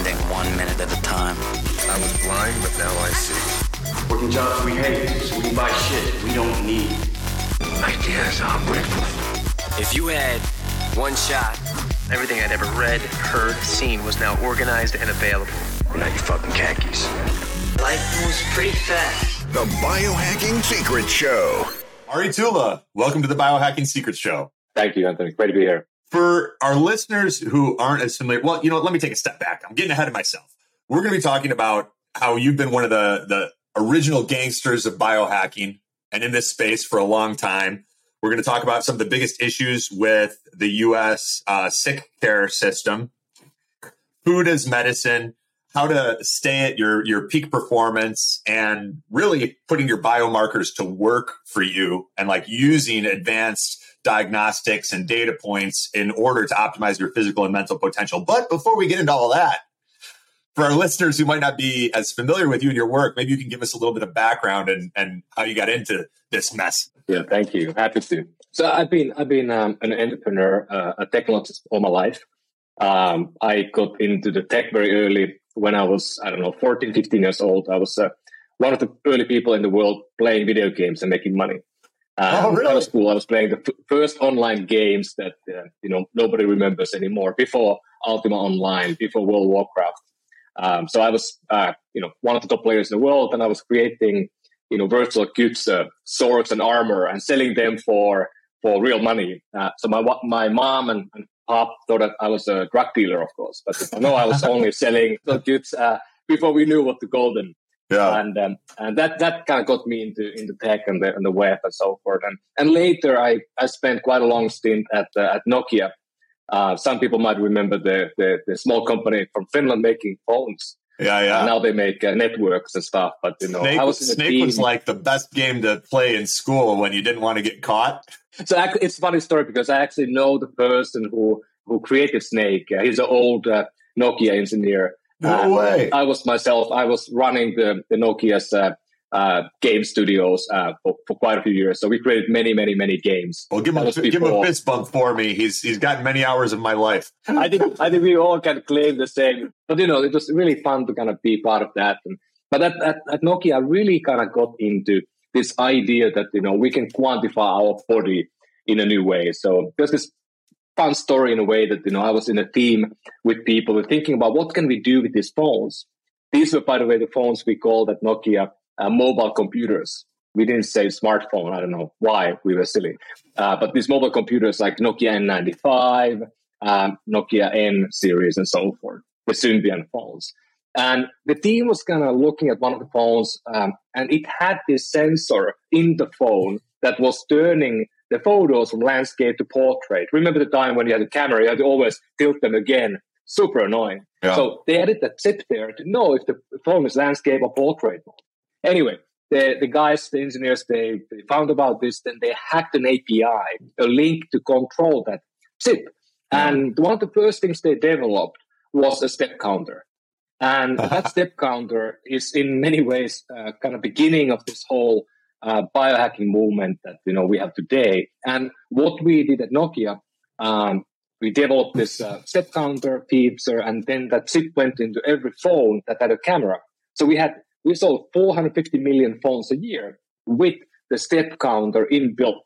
ending one minute at a time. I was blind, but now I see. Working jobs we hate, so we can buy shit we don't need. Ideas are breakfast. If you had one shot, everything I'd ever read, heard, seen was now organized and available. Now you fucking khakis. Life moves pretty fast. The Biohacking Secret Show. Ari Tulla, welcome to the Biohacking Secret Show. Thank you, Anthony. Great to be here. For our listeners who aren't as familiar, well, you know, let me take a step back. I'm getting ahead of myself. We're going to be talking about how you've been one of the the original gangsters of biohacking and in this space for a long time. We're going to talk about some of the biggest issues with the U.S. Uh, sick care system, food as medicine, how to stay at your your peak performance, and really putting your biomarkers to work for you, and like using advanced diagnostics and data points in order to optimize your physical and mental potential. But before we get into all that, for our listeners who might not be as familiar with you and your work, maybe you can give us a little bit of background and, and how you got into this mess. Yeah, thank you. Happy to. So I've been I've been um, an entrepreneur, uh, a technologist all my life. Um, I got into the tech very early when I was I don't know 14, 15 years old. I was uh, one of the early people in the world playing video games and making money. Um, oh, really? Out of school, I was playing the f- first online games that uh, you know nobody remembers anymore. Before Ultima Online, before World of Warcraft. Um, so I was, uh, you know, one of the top players in the world, and I was creating, you know, virtual goods, uh, swords and armor, and selling them for for real money. Uh, so my my mom and, and pop thought that I was a drug dealer, of course, but no, I was only selling goods uh, before we knew what the golden Yeah. and um, and that that kind of got me into into tech and the and the web and so forth. And and later, I I spent quite a long stint at uh, at Nokia. Uh, some people might remember the, the the small company from Finland making phones. Yeah, And yeah. now they make uh, networks and stuff. But you know, Snake, was Snake was like the best game to play in school when you didn't want to get caught. So actually, it's a funny story because I actually know the person who who created Snake. Uh, he's an old uh, Nokia engineer. No And way. I was myself. I was running the the Nokia's uh, game studios uh, for, for quite a few years. So we created many, many, many games. Well, give him, a, give him a fist bump for me. He's he's got many hours of my life. I think I think we all can claim the same. But you know, it was really fun to kind of be part of that. And, but at, at, at Nokia, I really kind of got into this idea that you know we can quantify our body in a new way. So there's this fun story in a way that you know I was in a team with people were thinking about what can we do with these phones. These were, by the way, the phones we called at Nokia uh, mobile computers. We didn't say smartphone. I don't know why we were silly. Uh, but these mobile computers like Nokia N95, um, Nokia N series, and so forth, the Symbian phones. And the team was kind of looking at one of the phones, um, and it had this sensor in the phone that was turning the photos from landscape to portrait. Remember the time when you had a camera, you had to always tilt them again. Super annoying. Yeah. So they added that tip there to know if the phone is landscape or portrait mode. Anyway, the, the guys, the engineers, they, they found about this, then they hacked an API, a link to control that chip. And one of the first things they developed was a step counter. And that step counter is in many ways uh, kind of beginning of this whole uh, biohacking movement that you know we have today. And what we did at Nokia, um, we developed this uh, step counter feature, and then that chip went into every phone that had a camera. So we had we sold 450 million phones a year with the step counter inbuilt,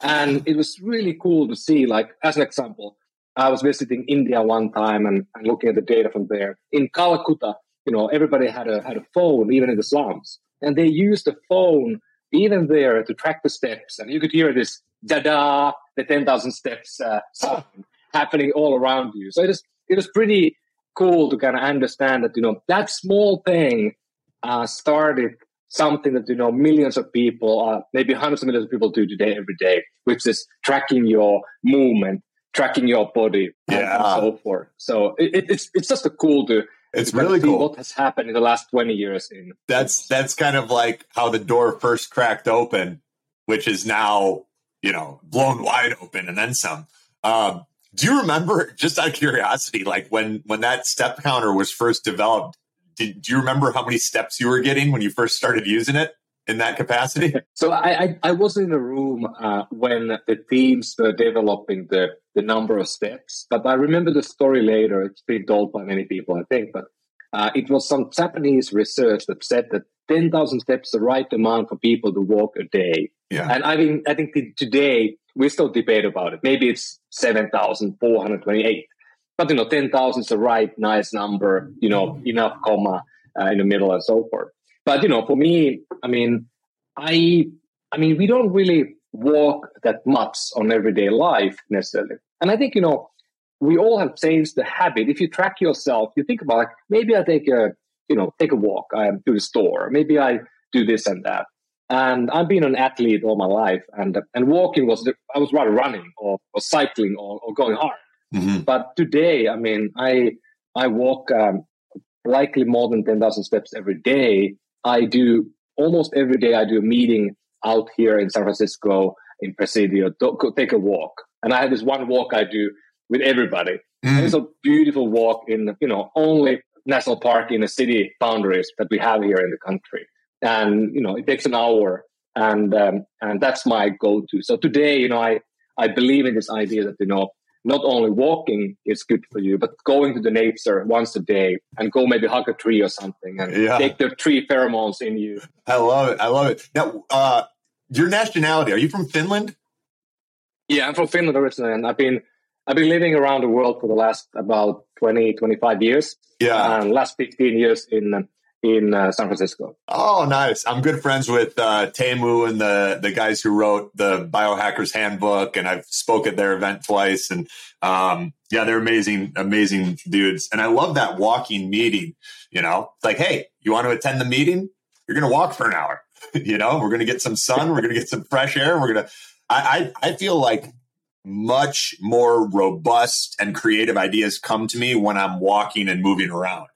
and it was really cool to see. Like as an example, I was visiting India one time and, and looking at the data from there. In Calcutta, you know, everybody had a had a phone, even in the slums, and they used the phone even there to track the steps. And you could hear this da-da, the 10,000 steps uh, sound happening all around you. So it was, it was pretty cool to kind of understand that, you know, that small thing uh, started something that, you know, millions of people, uh, maybe hundreds of millions of people do today, every day, which is tracking your movement, tracking your body, Yeah. and so forth. So it, it, it's, it's just a cool to, It's really cool. what has happened in the last 20 years in That's that's kind of like how the door first cracked open, which is now you know blown wide open and then some. Um, do you remember, just out of curiosity, like when when that step counter was first developed? Did, do you remember how many steps you were getting when you first started using it in that capacity? So I, I, I was in the room uh, when the teams were developing the the number of steps. But I remember the story later. It's been told by many people, I think. But uh, it was some Japanese research that said that 10,000 steps is the right amount for people to walk a day. Yeah. And I mean, I think today we still debate about it. Maybe it's 7,428. But, you know, 10,000 is the right, nice number, you know, enough comma uh, in the middle and so forth. But, you know, for me, I mean, I, I mean, we don't really walk that much on everyday life necessarily. And I think, you know, we all have changed the habit. If you track yourself, you think about like, maybe I take a, you know, take a walk, I am to the store, maybe I do this and that. And I've been an athlete all my life, and and walking was the, I was rather running or, or cycling or, or going hard. Mm-hmm. But today, I mean, I I walk um, likely more than ten thousand steps every day. I do almost every day. I do a meeting out here in San Francisco in Presidio. Go take a walk, and I have this one walk I do with everybody. Mm-hmm. It's a beautiful walk in you know only national park in the city boundaries that we have here in the country and you know it takes an hour and um, and that's my go-to so today you know i i believe in this idea that you know not only walking is good for you but going to the nature once a day and go maybe hug a tree or something and Yeah. take the tree pheromones in you I love it. I love it. Now, uh, your nationality, are you from Finland? yeah i'm from finland originally and i've been i've been living around the world for the last about 20 25 years Yeah. and last 15 years in in uh, san francisco Oh, nice. I'm good friends with uh, and the the guys who wrote the Biohackers Handbook, and I've spoke at their event twice. And um, yeah, they're amazing, amazing dudes. And I love that walking meeting. You know, it's like, hey, you want to attend the meeting? You're going to walk for an hour. you know, we're going to get some sun. We're going to get some fresh air. We're going to. I I feel like much more robust and creative ideas come to me when I'm walking and moving around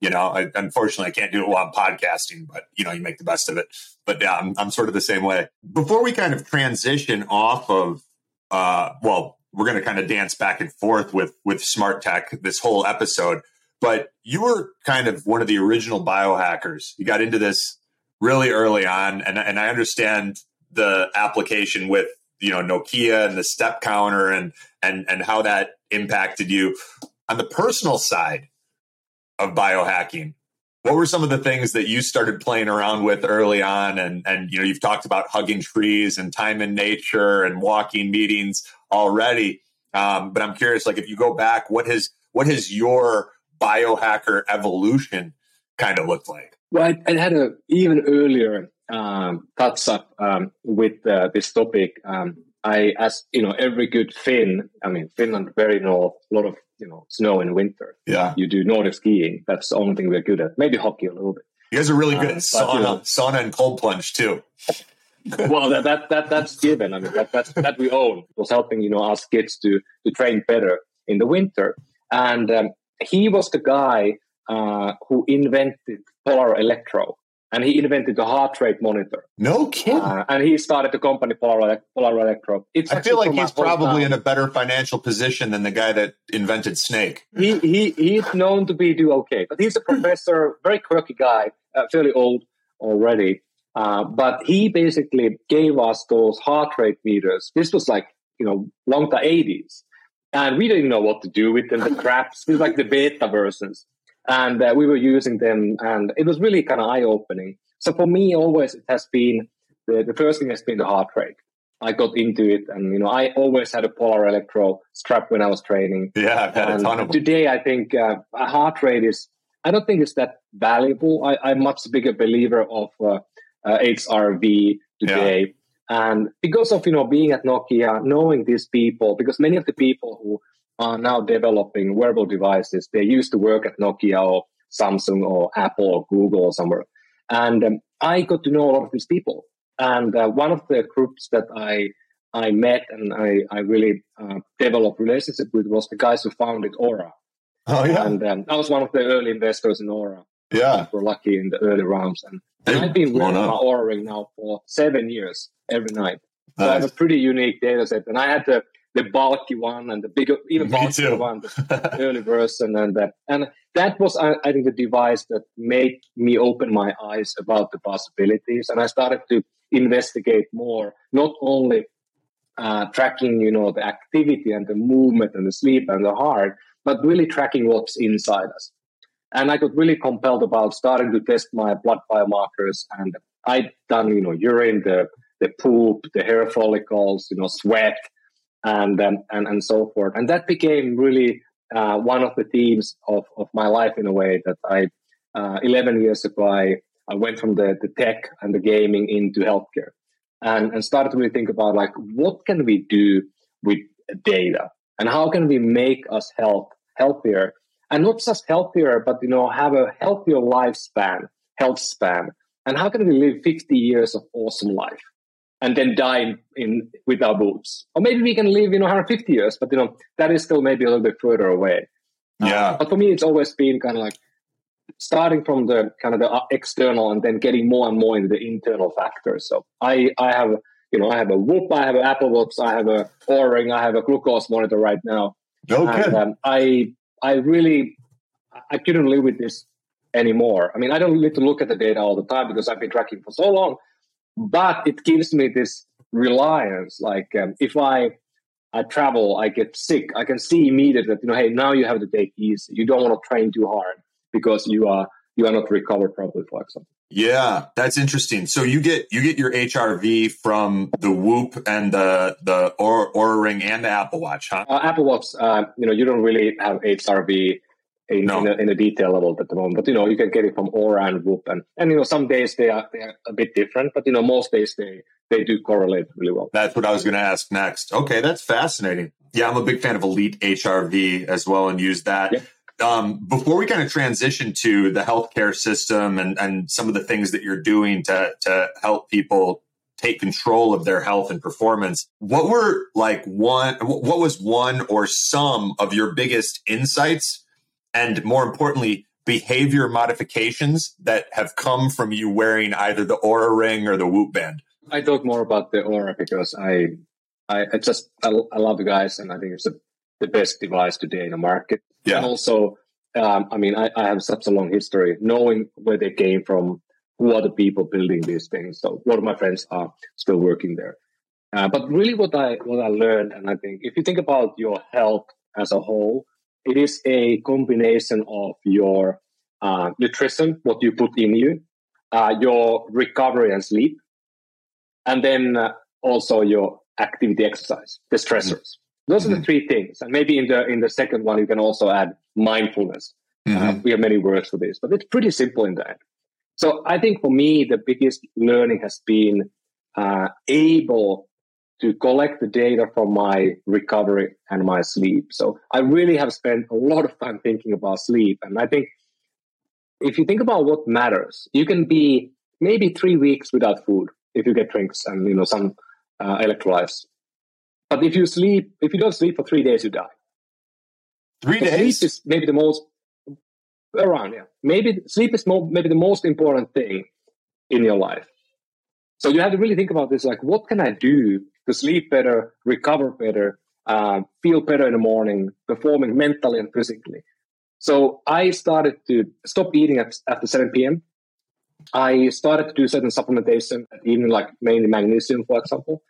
you know, I, unfortunately, I can't do it while I'm podcasting, but you know, you make the best of it. But yeah, I'm, I'm sort of the same way. Before we kind of transition off of, uh, well, we're going to kind of dance back and forth with with smart tech this whole episode. But you were kind of one of the original biohackers. You got into this really early on, and and I understand the application with you know Nokia and the step counter and and and how that impacted you on the personal side of biohacking. What were some of the things that you started playing around with early on? And and you know you've talked about hugging trees and time in nature and walking meetings already. Um, but i'm curious like if you go back what has what has your biohacker evolution kind of looked like? Well, I, I had a even earlier um, touch up um, with uh, this topic. I, as you know, every good Finn. I mean, Finland very north, a lot of you know snow in winter. yeah You do Nordic skiing. That's the only thing we're good at. Maybe hockey a little bit. you guys are really good Uh, at but, you sauna know- sauna and cold plunge too well, that, that that that's given. I mean, that that's, that we own. It was helping you know us kids to to train better in the winter. And um, he was the guy uh, who invented Polar Electro, and he invented the heart rate monitor. no kidding Uh, and he started the company Polar, Polar Electro. It's i feel like he's probably in a better financial position than the guy that invented snake he, he he's known to be do okay, but he's a professor, very quirky guy, uh, fairly old already. Uh, but he basically gave us those heart rate meters. This was like you know long the eighties, and we didn't know what to do with them. The craps, this was like the beta versions, and uh, we were using them, and it was really kind of eye opening. So for me, always it has been the, the first thing has been the heart rate. I got into it, and you know I always had a Polar Electro strap when I was training. yeah i've had a ton of them today, I think uh, a heart rate is, I don't think it's that valuable. I, I'm much bigger believer of uh, uh, HRV today. And because of, you know, being at Nokia, knowing these people, because many of the people who are now developing wearable devices, they used to work at Nokia or Samsung or Apple or Google or somewhere. And um, I got to know a lot of these people. And uh, one of the groups that I I met and I, I really uh, developed relationship with was the guys who founded Oura. oh yeah And um, I was one of the early investors in Oura. yeah We're lucky in the early rounds. And, and I've been wearing my. Oura ring now for seven years every night. So I have a pretty unique data set. And I had the, the bulky one and the bigger, even bulkier one, the early version. And that, and that was, I, I think, the device that made me open my eyes about the possibilities. And I started to investigate more, not only uh, tracking, you know, the activity and the movement and the sleep and the heart, but really tracking what's inside us. And I got really compelled about starting to test my blood biomarkers. And I'd done, you know, urine, the, the poop, the hair follicles, you know, sweat, and, um, and, and so forth. And that became really uh, one of the themes of, of my life in a way that I, uh, 11 years ago, I, I went from the, the tech and the gaming into healthcare and, and started to really think about like, what can we do with data and how can we make us health healthier and not just healthier, but, you know, have a healthier lifespan, health span. And how can we live 50 years of awesome life? And then die in, in, with our boots. Or maybe we can live, you know, 150 years, but you know, that is still maybe a little bit further away. Yeah. Uh, but for me, it's always been kind of like starting from the kind of the uh, external and then getting more and more into the internal factors. So I, I have, you know, I have a Whoop, I have an Apple Watch, I have a Oura Ring, I have a glucose monitor right now. Okay. And, um, I, I really, I couldn't live with this anymore. I mean, I don't need to look at the data all the time because I've been tracking for so long but it gives me this reliance. Like um, if I I travel, I get sick, I can see immediately that you know, hey, now you have to take easy. You don't want to train too hard because you are you are not recovered properly, for example. Yeah, that's interesting. So you get you get your HRV from the Whoop and the the Oura Ring and the Apple Watch, huh? Uh, Apple Watch, uh, you know, you don't really have HRV in, No. in, a, in a detail level at the moment. But you know, you can get it from Oura and Whoop, and and you know, some days they are they are a bit different, but you know, most days they they do correlate really well. That's what I was going to ask next. Okay, that's fascinating. Yeah, I'm a big fan of Elite HRV as well, and use that. Yeah. Um, before we kind of transition to the healthcare system and and some of the things that you're doing to to help people take control of their health and performance, what were like one? What was one or some of your biggest insights, and more importantly, behavior modifications that have come from you wearing either the Oura Ring or the Whoop Band? I talk more about the Oura because I I, I just I, I love the guys, and I think it's the, the best device today in the market. Yeah. And also, um, I mean, I, I have such a long history knowing where they came from, who are the people building these things. So a lot of my friends are still working there. Uh, but really, what I what I learned, and I think if you think about your health as a whole, it is a combination of your uh, nutrition, what you put in you, uh, your recovery and sleep, and then uh, also your activity exercise, the stressors. Those are the three things. And maybe in the in the second one, you can also add mindfulness. Uh, we have many words for this, but it's pretty simple in that. So I think for me, the biggest learning has been uh, able to collect the data from my recovery and my sleep. So I really have spent a lot of time thinking about sleep. And I think if you think about what matters, you can be maybe three weeks without food if you get drinks and you know some uh, electrolytes. But if you sleep, if you don't sleep for three days, you die. Three So days. Sleep is maybe the most around. Yeah, maybe sleep is more, maybe the most important thing in your life. So you have to really think about this: like, what can I do to sleep better, recover better, uh, feel better in the morning, performing mentally and physically? So I started to stop eating at, after 7 p.m. I started to do certain supplementation, even like mainly magnesium, for example.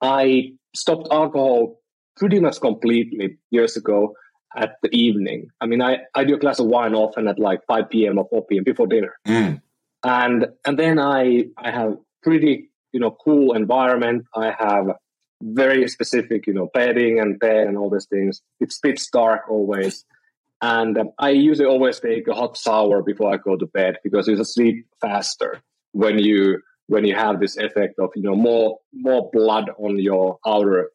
I stopped alcohol pretty much completely years ago at the evening. I mean, I, I do a glass of wine often at like 5 p.m. or 4 p.m. before dinner. Mm. And and then I I have pretty, you know, cool environment. I have very specific, you know, bedding and bed and all these things. It's pitch dark always. And um, I usually always take a hot shower before I go to bed because you sleep faster when you when you have this effect of you know more more blood on your outer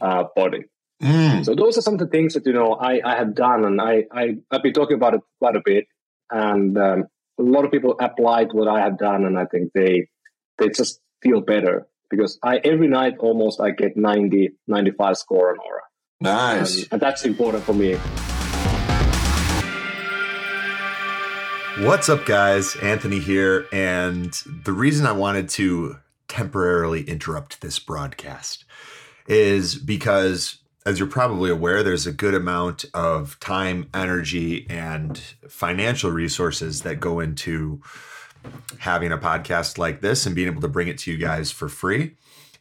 uh, body. Mm. So those are some of the things that you know I, I have done, and I, I I've been talking about it quite a bit, and um, a lot of people applied what I have done, and I think they they just feel better because I every night almost I get 90, 95 score on Oura, Nice. and, and that's important for me. What's up, guys? Anthony here. And the reason I wanted to temporarily interrupt this broadcast is because, as you're probably aware, there's a good amount of time, energy, and financial resources that go into having a podcast like this and being able to bring it to you guys for free.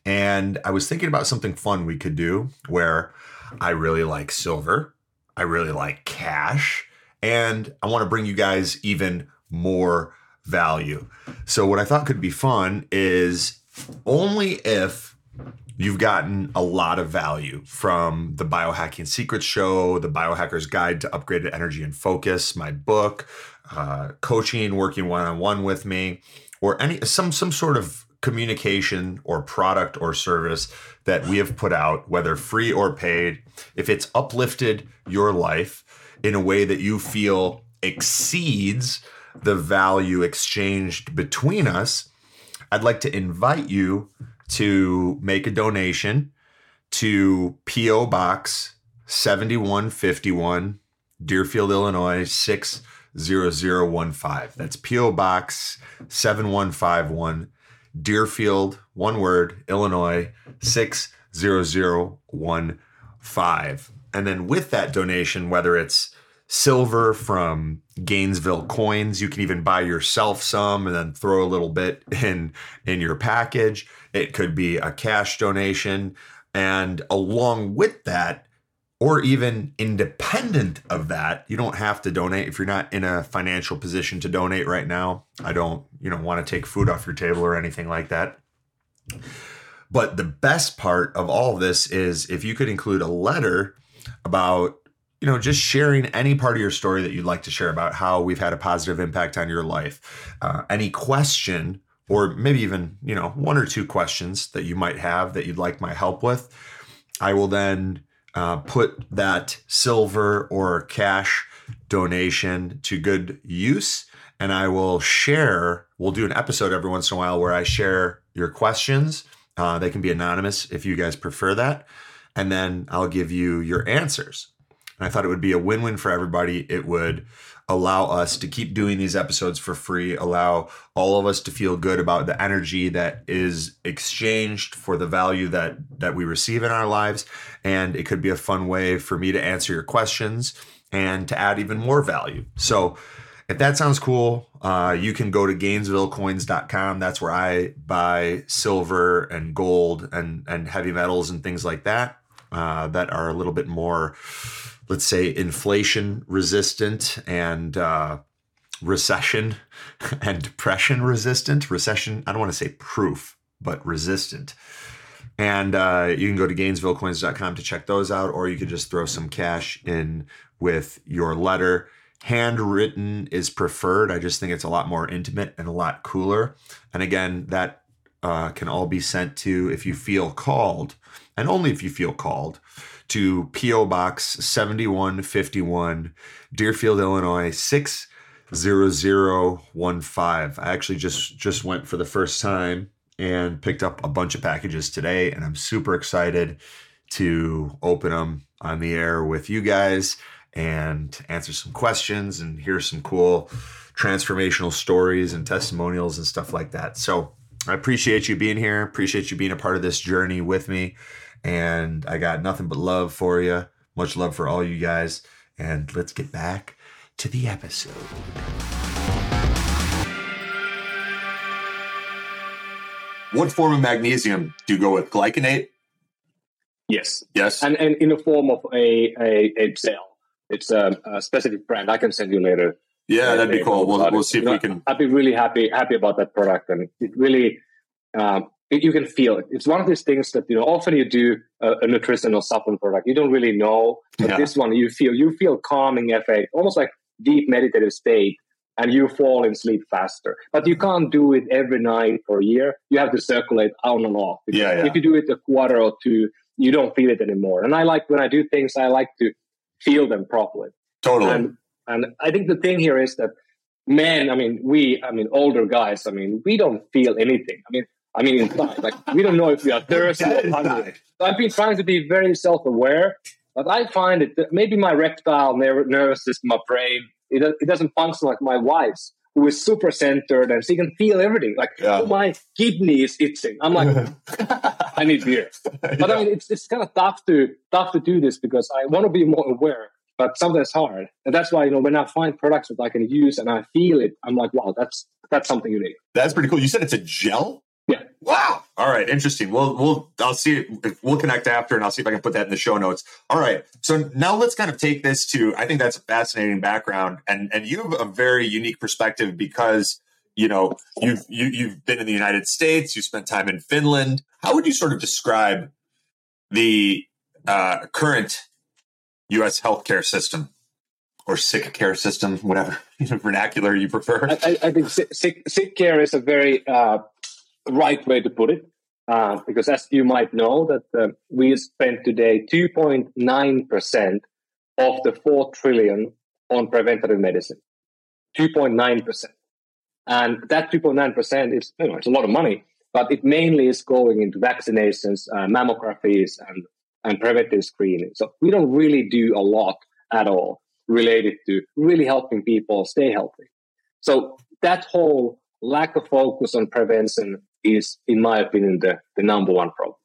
And I was thinking about something fun we could do where I really like silver, I really like cash, and I want to bring you guys even more value. So, what I thought could be fun is only if you've gotten a lot of value from the Biohacking Secrets Show, the Biohacker's Guide to Upgraded Energy and Focus, my book, uh, coaching, working one on one with me, or any some some sort of communication or product or service that we have put out, whether free or paid, if it's uplifted your life in a way that you feel exceeds the value exchanged between us, I'd like to invite you to make a donation to P.O. Box 7151, Deerfield, Illinois 60015. That's P.O. Box 7151, Deerfield, one word, Illinois 60015. And then with that donation, whether it's silver from Gainesville coins. You can even buy yourself some and then throw a little bit in in your package. It could be a cash donation and along with that or even independent of that, you don't have to donate if you're not in a financial position to donate right now. I don't, you know, want to take food off your table or anything like that. But the best part of all of this is if you could include a letter about you know, just sharing any part of your story that you'd like to share about how we've had a positive impact on your life. Uh, any question, or maybe even, you know, one or two questions that you might have that you'd like my help with. I will then uh, put that silver or cash donation to good use. And I will share, we'll do an episode every once in a while where I share your questions. Uh, they can be anonymous if you guys prefer that. And then I'll give you your answers. And I thought it would be a win win for everybody. It would allow us to keep doing these episodes for free, allow all of us to feel good about the energy that is exchanged for the value that that we receive in our lives. And it could be a fun way for me to answer your questions and to add even more value. So if that sounds cool, uh, you can go to GainesvilleCoins.com. That's where I buy silver and gold and, and heavy metals and things like that uh, that are a little bit more let's say, inflation resistant and uh, recession and depression resistant. Recession, I don't want to say proof, but resistant. And uh, you can go to GainesvilleCoins.com to check those out, or you could just throw some cash in with your letter. Handwritten is preferred. I just think it's a lot more intimate and a lot cooler. And again, that uh, can all be sent to if you feel called, and only if you feel called, to P.O. Box 7151, Deerfield, Illinois 60015. I actually just just went for the first time and picked up a bunch of packages today and I'm super excited to open them on the air with you guys and answer some questions and hear some cool transformational stories and testimonials and stuff like that. So, I appreciate you being here. Appreciate you being a part of this journey with me. And I got nothing but love for you. Much love for all you guys. And let's get back to the episode. What form of magnesium do you go with? Glycinate? Yes. Yes. And, and in the form of a, a, a cell. It's a, a specific brand. I can send you later. Yeah, that'd be cool. We'll, we'll see if know, we can. I'd be really happy happy about that product, and it really um, it, you can feel it. It's one of these things that you know. Often you do a, a nutritional supplement product, you don't really know, but Yeah. this one you feel you feel calming effect, almost like deep meditative state, and you fall in sleep faster. But you can't do it every night for a year. You have to circulate on and off. Yeah, yeah. If you do it a quarter or two, you don't feel it anymore. And I like when I do things, I like to feel them properly. Totally. And and I think the thing here is that men, I mean, we, I mean, older guys, I mean, we don't feel anything. I mean, I mean, inside, like we don't know if we are thirsty or hungry. So I've been trying to be very self-aware, but I find it that maybe my reptile ner- nervous system, my brain, it, it doesn't function like my wife's, who is super centered and she can feel everything. Like, Yeah. oh, my kidney is itching. I'm like, I need beer. But I mean, it's it's kind of tough to tough to do this because I want to be more aware, but sometimes hard, and that's why you know when I find products that I can use and I feel it, I'm like, wow, that's that's something unique. That's pretty cool. You said it's a gel? Yeah. Wow. All right, interesting. We'll we'll I'll see we'll connect after and I'll see if I can put that in the show notes. All right. So now let's kind of take this to I think that's a fascinating background and and you have a very unique perspective because you know you've you, you've been in the United States, you spent time in Finland. How would you sort of describe the uh, current U.S. healthcare system or sick care system, whatever vernacular you prefer? I, I think sick, sick care is a very uh, right way to put it. Uh, because as you might know, that uh, we spend today 2.9% of the 4 trillion on preventative medicine. 2.9%. And that 2.9% is, you know, it's a lot of money, but it mainly is going into vaccinations, uh, mammographies, and, and preventive screening. So we don't really do a lot at all related to really helping people stay healthy. So that whole lack of focus on prevention is, in my opinion, the, the number one problem.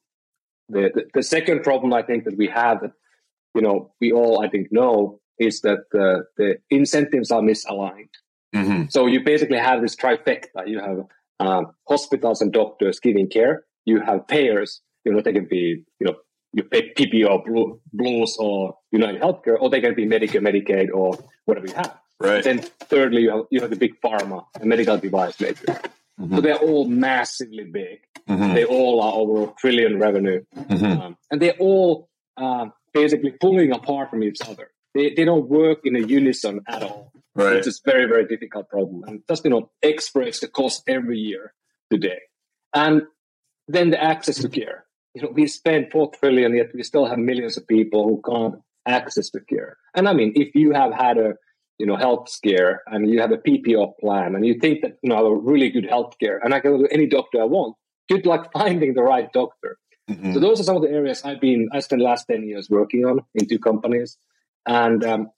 The, the, the second problem I think that we have that, you know, we all I think know is that the, the incentives are misaligned. Mm-hmm. So you basically have this trifecta. You have um, hospitals and doctors giving care. You have payers. You know, they can be, you know, you pay PPO, Blues, or United Healthcare, or they can be Medicare, Medicaid, or whatever you have. Right. Then thirdly, you have, you have the big pharma and medical device makers. Mm-hmm. So they're all massively big. Mm-hmm. They all are over a trillion revenue. Mm-hmm. Um, and they're all uh, basically pulling apart from each other. They, they don't work in a unison at all. Right. It's a very, very difficult problem. And just, you know, express the cost every year today. And then the access to care. You know, we spend four trillion, yet we still have millions of people who can't access the care. And I mean, if you have had a you know health scare and you have a PPO plan and you think that you know I have a really good health care and I can go to any doctor I want, good luck finding the right doctor. Mm-hmm. So those are some of the areas I've been I spent the last ten years working on in two companies. And um,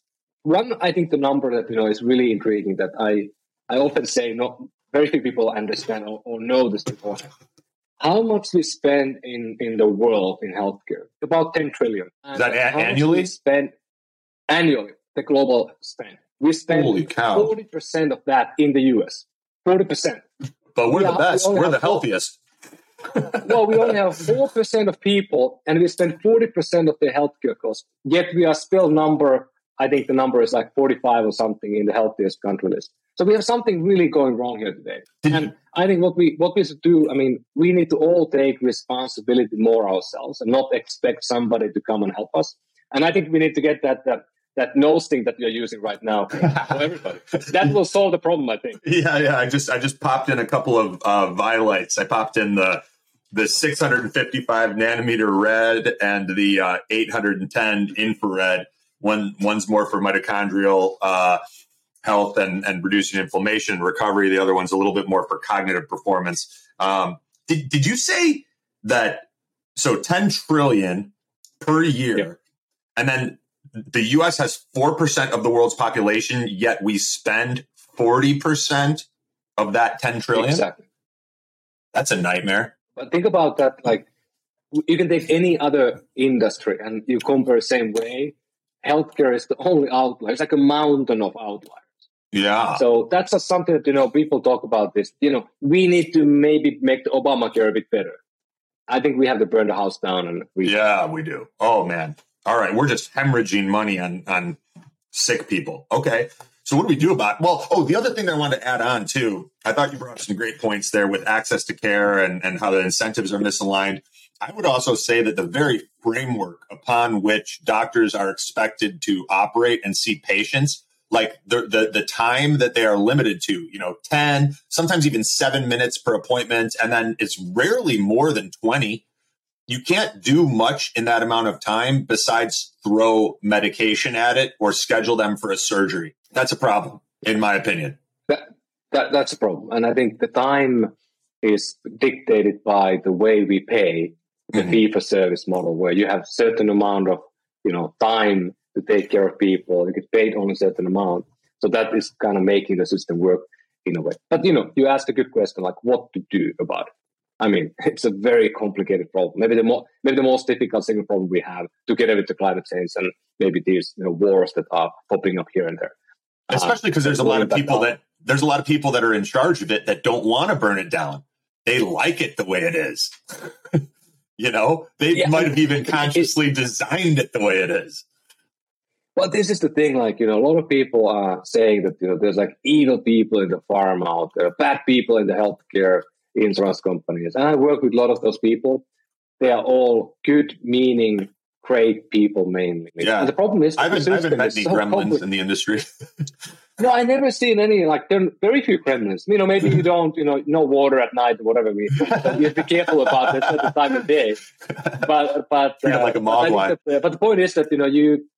one I think the number that you know is really intriguing that I I often say not very few people understand or, or know this before. How much we spend in in the world in healthcare? About ten trillion. And is that a- annually? Spend annually the global spend. We spend Holy cow. 40% of that in the US. 40%. But we're the best. We are the healthiest. well, we only have 4% of people and we spend 40% of the healthcare costs. Yet we are still number, I think the number is like 45 or something in the healthiest country list. So we have something really going wrong here today. and I think what we what we should do, I mean, we need to all take responsibility more ourselves and not expect somebody to come and help us. And I think we need to get that, that that nose thing that you're using right now for everybody. that will solve the problem, I think. Yeah, yeah. I just I just popped in a couple of uh, Vielights. I popped in the the 655 nanometer red and the uh, 810 infrared. One one's more for mitochondrial uh, health and and reducing inflammation recovery. The other one's a little bit more for cognitive performance. Um, did did you say that? So 10 trillion per year, yeah. and then the US has 4% of the world's population, yet we spend 40% of that 10 trillion. Exactly. That's a nightmare. But think about that. Like, you can take any other industry and you compare the same way. Healthcare is the only outlier. It's like a mountain of outliers. Yeah. So that's just something that, you know, people talk about this. You know, we need to maybe make the Obamacare a bit better. I think we have to burn the house down and we Yeah, we do. Oh man all right, we're just hemorrhaging money on on sick people. Okay. So what do we do about? it? Well, oh, the other thing that I wanted to add on too, I thought you brought up some great points there with access to care and, and how the incentives are misaligned. I would also say that the very framework upon which doctors are expected to operate and see patients, like the, the the time that they are limited to, you know, 10, sometimes even seven minutes per appointment, and then it's rarely more than 20 you can't do much in that amount of time besides throw medication at it or schedule them for a surgery. That's a problem, in my opinion. That, that that's a problem, and I think the time is dictated by the way we pay the mm-hmm. fee for service model, where you have certain amount of you know time to take care of people. You get paid only a certain amount, so that is kind of making the system work in a way. But you know, you asked a good question, like what to do about it. I mean, it's a very complicated problem. Maybe the more, maybe the most difficult single problem we have, together with the climate change and maybe these you know wars that are popping up here and there. Especially because uh, there's a lot of people that there's a lot of people that are in charge of it that don't want to burn it down. they like it the way it is. you know, they Yeah. might have even consciously designed it the way it is. Well, this is the thing. Like, you know, a lot of people are saying that, you know, there's like evil people in the pharma out there, bad people in the healthcare insurance companies. And I work with a lot of those people. They are all good meaning, great people mainly. Yeah. And the problem is, I haven't, I haven't met any so gremlins in the industry. No, I never seen any. Like there are very few gremlins. You know, maybe you don't. You know, no water at night or whatever. We you have to be careful about it at the time of day. But but it like a but, mogwai. that, uh, but the point is that you know you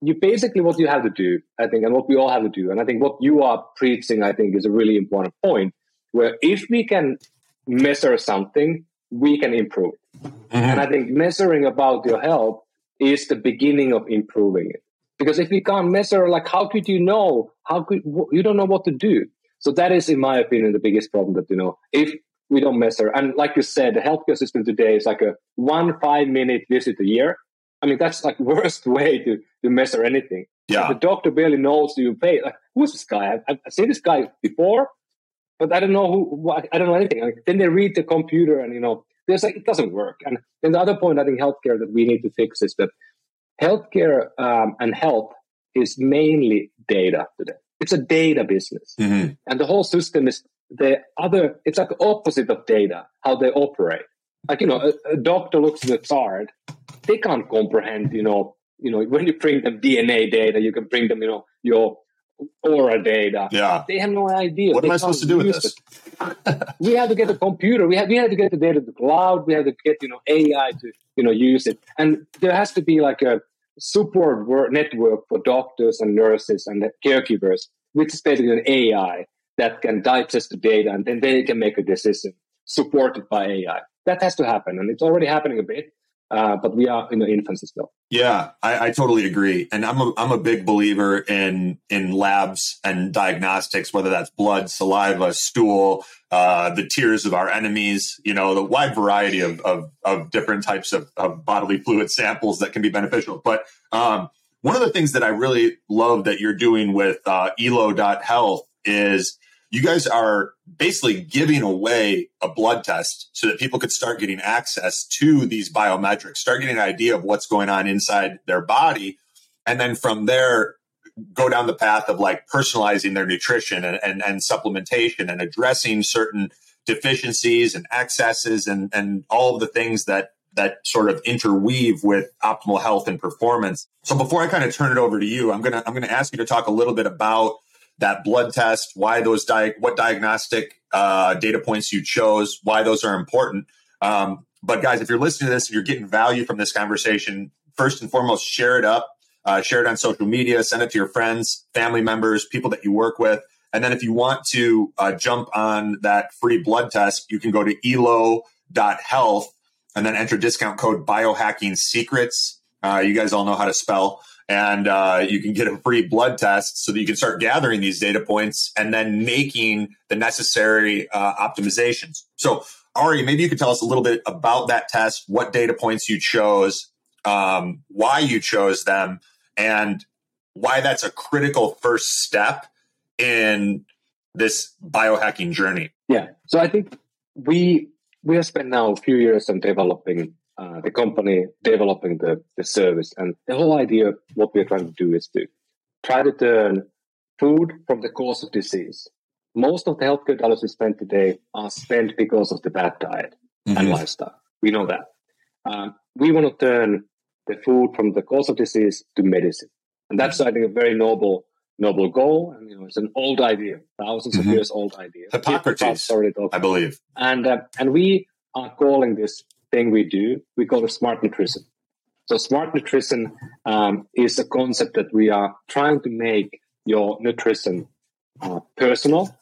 you basically what you have to do. I think, and what we all have to do. And I think what you are preaching, I think, is a really important point. Where if we can measure something, we can improve. it. Mm-hmm. And I think measuring about your health is the beginning of improving it. Because if you can't measure, like, how could you know? How could you don't know what to do? So that is, in my opinion, the biggest problem. That you know, if we don't measure, and like you said, the healthcare system today is like a one five minute visit a year. I mean, that's like worst way to to measure anything. Yeah. The doctor barely knows you pay. Like, who's this guy? I've, I've seen this guy before, but I don't know who. I don't know anything. Like, then they read the computer, and you know, there's like it doesn't work. And then the other point I think healthcare that we need to fix is that healthcare um, and health is mainly data today. It's a data business, Mhm. and the whole system is the other. It's like the opposite of data, how they operate. Like you know, a, a doctor looks at the chart, they can't comprehend. You know, you know when you bring them DNA data, you can bring them, you know, your Oura data. Yeah. They have no idea. What am I supposed to do with this? we have to get a computer. We have we have to get the data to the cloud. We have to get you know AI to you know use it, and there has to be like a support wor- network for doctors and nurses and caregivers, which is basically an AI that can digest the data and then they can make a decision supported by AI. That has to happen, and it's already happening a bit, uh, but we are in the infancy still. Yeah, I, I totally agree, and I'm a I'm a big believer in in labs and diagnostics, whether that's blood, saliva, stool, uh, the tears of our enemies. You know, the wide variety of of, of different types of, of bodily fluid samples that can be beneficial. But um, one of the things that I really love that you're doing with uh, Elo.health is you guys are basically giving away a blood test so that people could start getting access to these biometrics, start getting an idea of what's going on inside their body. And then from there, go down the path of like personalizing their nutrition and, and, and supplementation and addressing certain deficiencies and excesses and, and all of the things that that sort of interweave with optimal health and performance. So before I kind of turn it over to you, I'm gonna I'm gonna ask you to talk a little bit about that blood test, why those di- what diagnostic uh, data points you chose, why those are important. Um, but guys, if you're listening to this and you're getting value from this conversation, first and foremost, share it up, uh, share it on social media, send it to your friends, family members, people that you work with. And then if you want to uh, jump on that free blood test, you can go to elo.health and then enter discount code biohacking secrets. Uh, you guys all know how to spell. And uh, you can get a free blood test so that you can start gathering these data points and then making the necessary uh, optimizations. So, Ari, maybe you could tell us a little bit about that test, what data points you chose, um, why you chose them, and why that's a critical first step in this biohacking journey. Yeah. So I think we we have spent now a few years on developing uh, the company, developing the, the service, and the whole idea of what we're trying to do is to try to turn food from the cause of disease. Most of the healthcare dollars we spend today are spent because of the bad diet and lifestyle. We know that. Um, we want to turn the food from the cause of disease to medicine, and that's I think a very noble noble goal. And you know, it's an old idea, 1000s Mhm. of years old idea. Hippocrates, I believe. and uh, and we are calling this thing we do we call it smart nutrition. So smart nutrition um, is a concept that we are trying to make your nutrition uh, personal.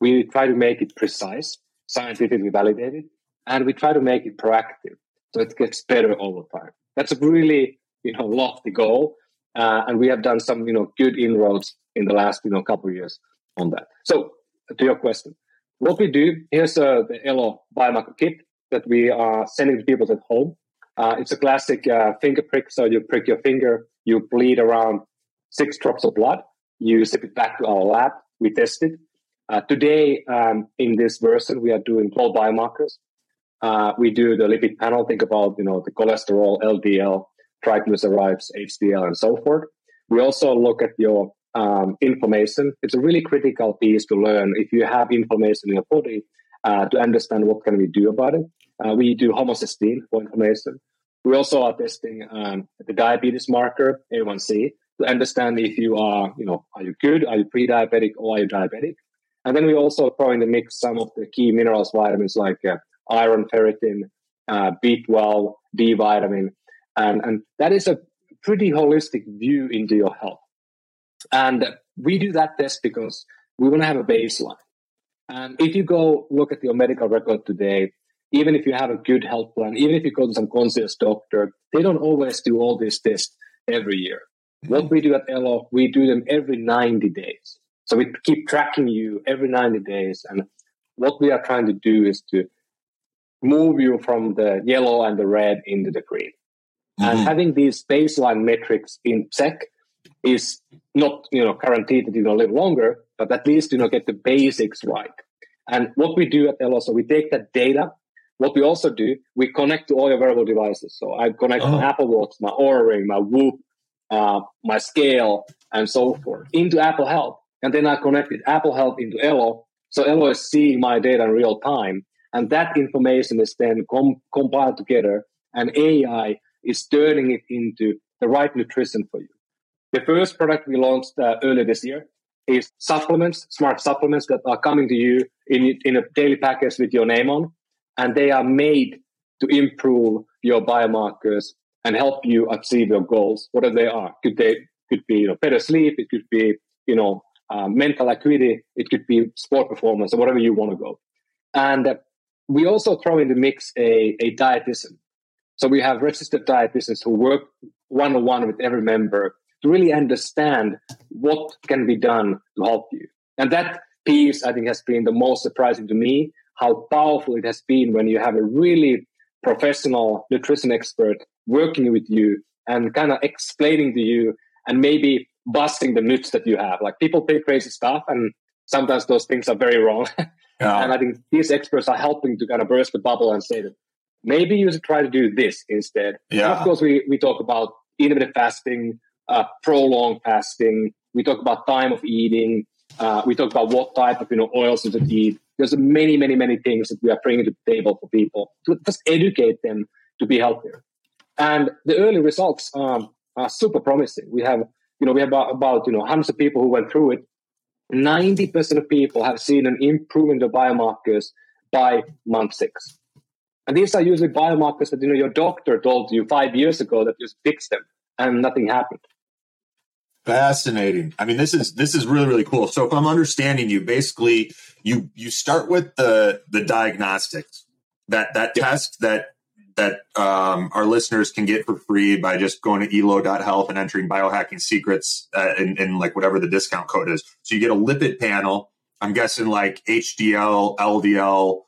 We try to make it precise scientifically validated and we try to make it proactive so it gets better over time. That's a really you know lofty goal uh, and we have done some you know good inroads in the last you know couple of years on that. So to your question what we do here's uh, the Elo biomarker kit that we are sending to people at home. Uh, it's a classic uh, finger prick. So you prick your finger, you bleed around six drops of blood, you zip it back to our lab, we test it, Uh, today, um, in this version, we are doing flow biomarkers. Uh, we do the lipid panel. Think about you know the cholesterol, LDL, triglycerides, HDL, and so forth. We also look at your um, inflammation. It's a really critical piece to learn if you have inflammation in your body uh, to understand what can we do about it. Uh, we do homocysteine for inflammation. We also are testing um, the diabetes marker A1C to understand if you are, you know, are you good, are you pre-diabetic, or are you diabetic? And then we also throw in the mix some of the key minerals, vitamins like uh, iron, ferritin, uh, B12, D vitamin, and and that is a pretty holistic view into your health. And we do that test because we want to have a baseline. And if you go look at your medical record today, even if you have a good health plan, even if you go to some conscious doctor, they don't always do all these tests every year. Mm-hmm. What we do at Elo, we do them every 90 days. So we keep tracking you every 90 days. And what we are trying to do is to move you from the yellow and the red into the green. Mm-hmm. And having these baseline metrics in check is not you know guaranteed that you're going to live longer, but at least you know get the basics right. And what we do at Elo, so we take that data. What we also do, we connect to all your wearable devices. So I connect oh. my Apple Watch, my Oura Ring, my Whoop, uh, my scale, and so forth into Apple Health. And then I connected Apple Health into Elo. So Elo is seeing my data in real time. And that information is then com- compiled together, and AI is turning it into the right nutrition for you. The first product we launched uh, earlier this year is supplements, smart supplements that are coming to you in, in a daily package with your name on. And they are made to improve your biomarkers and help you achieve your goals, whatever they are. Could they could be you know, better sleep, it could be you know uh, mental acuity, it could be sport performance, or whatever you want to go. And uh, we also throw in the mix a, a dietitian. So we have registered dietitians who work one on one with every member to really understand what can be done to help you. And that piece, I think, has been the most surprising to me how powerful it has been when you have a really professional nutrition expert working with you and kind of explaining to you and maybe busting the myths that you have. Like people think crazy stuff, and sometimes those things are very wrong. Yeah. and I think these experts are helping to kind of burst the bubble and say that maybe you should try to do this instead. Yeah. And of course, we, we talk about intermittent fasting, uh, prolonged fasting. We talk about time of eating. Uh, we talk about what type of you know oils to eat. There's many, many, many things that we are bringing to the table for people to just educate them to be healthier. And the early results um, are super promising. We have, you know, we have about, about you know hundreds of people who went through it. Ninety percent of people have seen an improvement of biomarkers by month six. And these are usually biomarkers that you know your doctor told you five years ago that you fix them and nothing happened. Fascinating. I mean, this is this is really really cool. So if I'm understanding you, basically you you start with the the diagnostics that that test that that um, our listeners can get for free by just going to elo.health and entering biohacking secrets uh, in, in like whatever the discount code is. So you get a lipid panel. I'm guessing like HDL, LDL,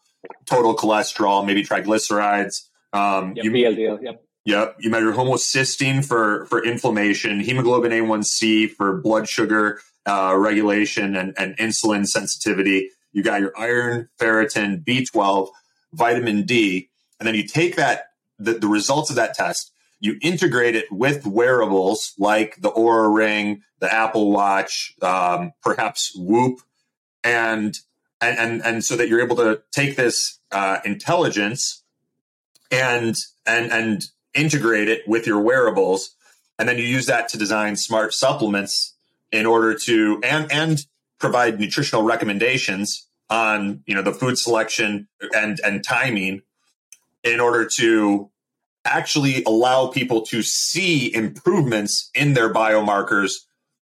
total cholesterol, maybe triglycerides. Um, yep, you, VLDL, yep. Yep. You measure homocysteine for, for inflammation, hemoglobin A1C for blood sugar uh, regulation and, and insulin sensitivity. You got your iron, ferritin, B12, vitamin D. And then you take that, the, the results of that test, you integrate it with wearables like the Oura Ring, the Apple Watch, um, perhaps Whoop, and, and and and so that you're able to take this uh, intelligence and and and integrate it with your wearables, and then you use that to design smart supplements in order to and and provide nutritional recommendations on you know the food selection and and timing in order to actually allow people to see improvements in their biomarkers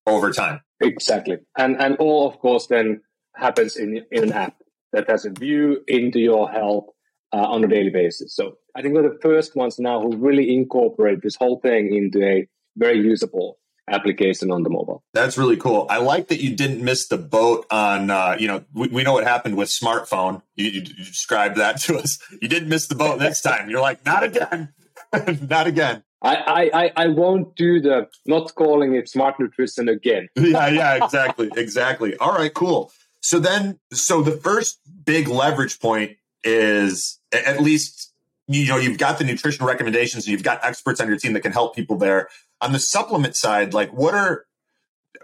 over time. Exactly. And and all of course then happens in in an app that has a view into your health uh, on a daily basis. So I think we're the first ones now who really incorporate this whole thing into a very usable application on the mobile. That's really cool. I like that you didn't miss the boat on, uh, you know, we, we, know what happened with smartphone. You, you, you described that to us. You didn't miss the boat this time. You're like, not again, not again. I, I, I won't do the not calling it smart nutrition again. yeah, yeah, exactly, exactly. All right, cool. So then, so the first big leverage point is at least you know you've got the nutrition recommendations and you've got experts on your team that can help people there. On the supplement side, like what are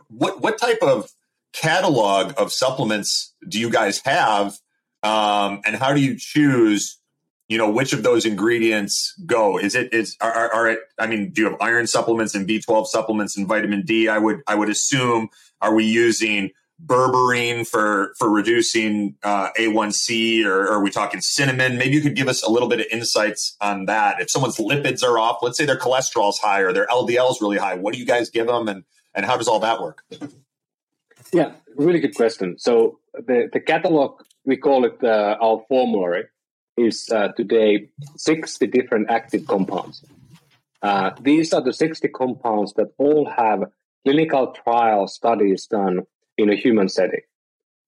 what what type of catalog of supplements do you guys have, um, and how do you choose? You know which of those ingredients go. Is it is are, are, are it? I mean, do you have iron supplements and B twelve supplements and vitamin D? I would I would assume. Are we using berberine for for reducing uh, A1C, or, or, are we talking cinnamon? Maybe you could give us a little bit of insights on that. If someone's lipids are off, let's say their cholesterol's high or their LDL is really high, what do you guys give them, and and how does all that work? Yeah, really good question. So the the catalog we call it uh, our formulary is uh, today 60 different active compounds. Uh, these are the 60 compounds that all have clinical trial studies done in a human setting.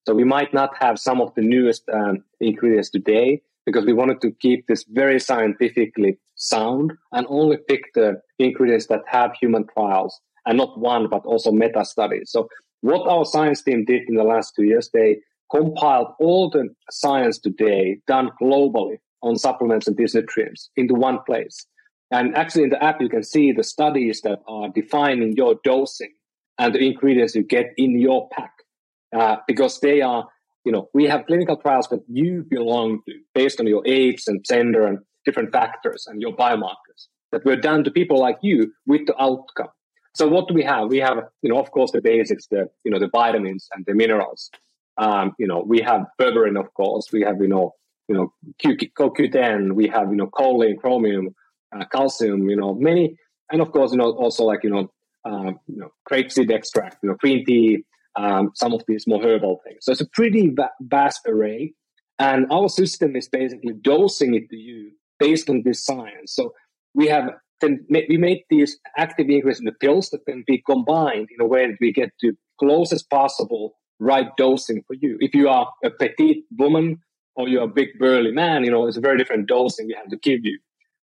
So we might not have some of the newest um, ingredients today because we wanted to keep this very scientifically sound and only pick the ingredients that have human trials and not one, but also meta studies. So what our science team did in the last two years, they compiled all the science today done globally on supplements and these nutrients into one place. And actually in the app, you can see the studies that are defining your dosing and the ingredients you get in your pack uh, because they are you know we have clinical trials that you belong to based on your age and gender and different factors and your biomarkers that were done to people like you with the outcome so what do we have we have you know of course the basics the you know the vitamins and the minerals um, you know we have berberine of course we have you know you know CoQ10 we have you know choline chromium uh, calcium you know many and of course you know also like you know um, you know, grapeseed extract, you know, green tea, um, some of these more herbal things. So it's a pretty va- vast array. And our system is basically dosing it to you based on this science. So we have then we made these active ingredients in the pills that can be combined in a way that we get to closest possible right dosing for you. If you are a petite woman or you're a big burly man, you know, it's a very different dosing we have to give you.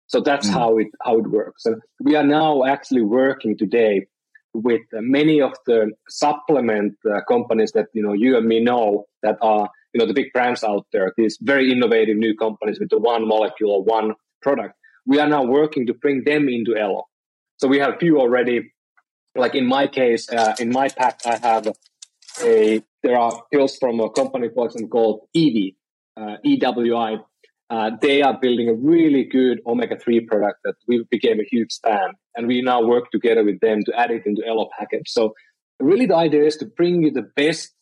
So that's mm. how it how it works. And we are now actually working today with many of the supplement uh, companies that you know you and me know that are you know the big brands out there these very innovative new companies with the one molecule or one product. We are now working to bring them into elo. So we have a few already. Like in my case uh, in my pack i have a there are pills from a company for example called evi uh, ewi uh, they are building a really good omega-3 product that we became a huge fan and we now work together with them to add it into elo package. So really the idea is to bring you the best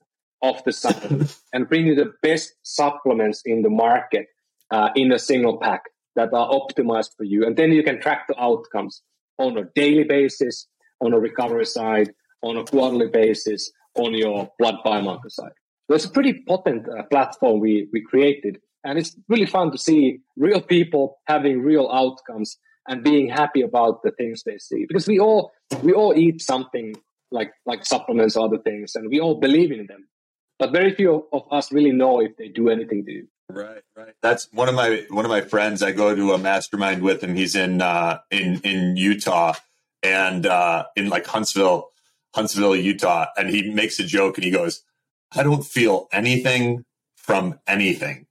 of the science and bring you the best supplements in the market uh, in a single pack that are optimized for you. And then you can track the outcomes on a daily basis on a recovery side on a quarterly basis on your blood biomarker side. So it's a pretty potent uh, platform we, we created and it's really fun to see real people having real outcomes and being happy about the things they see. Because we all we all eat something like like supplements or other things and we all believe in them. But very few of us really know if they do anything to you. Right right. That's one of my one of my friends i go to a mastermind with him. he's in uh in in utah and uh in like huntsville huntsville utah. And he makes a joke and he goes i don't feel anything from anything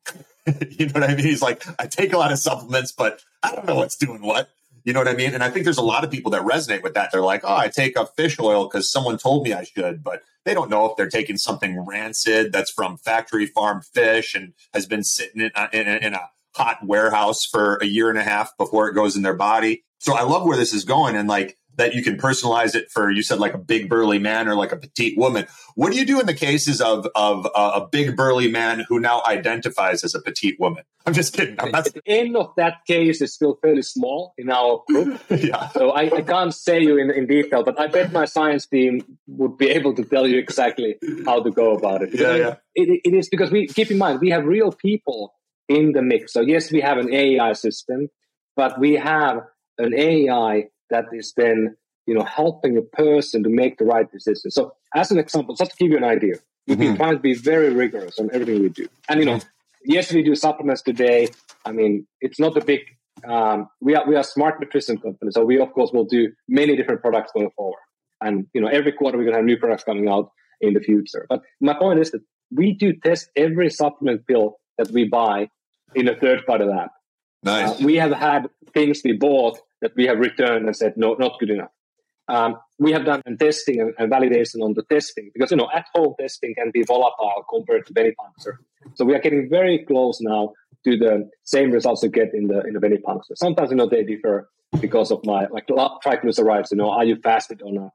you know what I mean? He's like, I take a lot of supplements, but I don't know what's doing what. You know what I mean? And I think there's a lot of people that resonate with that. They're like, oh, I take a fish oil because someone told me I should, but they don't know if they're taking something rancid that's from factory farm fish and has been sitting in a, in, a, in a hot warehouse for a year and a half before it goes in their body. So I love where this is going. And like, that you can personalize it for you said like a big burly man or like a petite woman. What do you do in the cases of of uh, a big burly man who now identifies as a petite woman? I'm just kidding. I'm not... the end of that case is still fairly small in our group. Yeah. So I, I, can't say you in, in detail but i bet my science team would be able to tell you exactly how to go about it. Yeah, yeah. It, it is because we keep in mind we have real people in the mix. So yes we have an ai system but we have an ai that is then you know helping a person to make the right decision. So, as an example, just to give you an idea, we've mm-hmm. been trying to be very rigorous on everything we do. And you know, mm-hmm. yes, we do supplements today. I mean, it's not a big. Um, we are we are smart nutrition company, so we of course will do many different products going forward. And you know, every quarter we're gonna have new products coming out in the future. But my point is that we do test every supplement pill that we buy in a third party lab. Nice. Uh, we have had things we bought that we have returned and said, no, not good enough. Um, we have done testing and, validation on the testing because you know at home testing can be volatile compared to venipuncture. So we are getting very close now to the same results you get in the in the venipuncture. Sometimes you know they differ because of my like triglycerides. You know, are you fasted or not?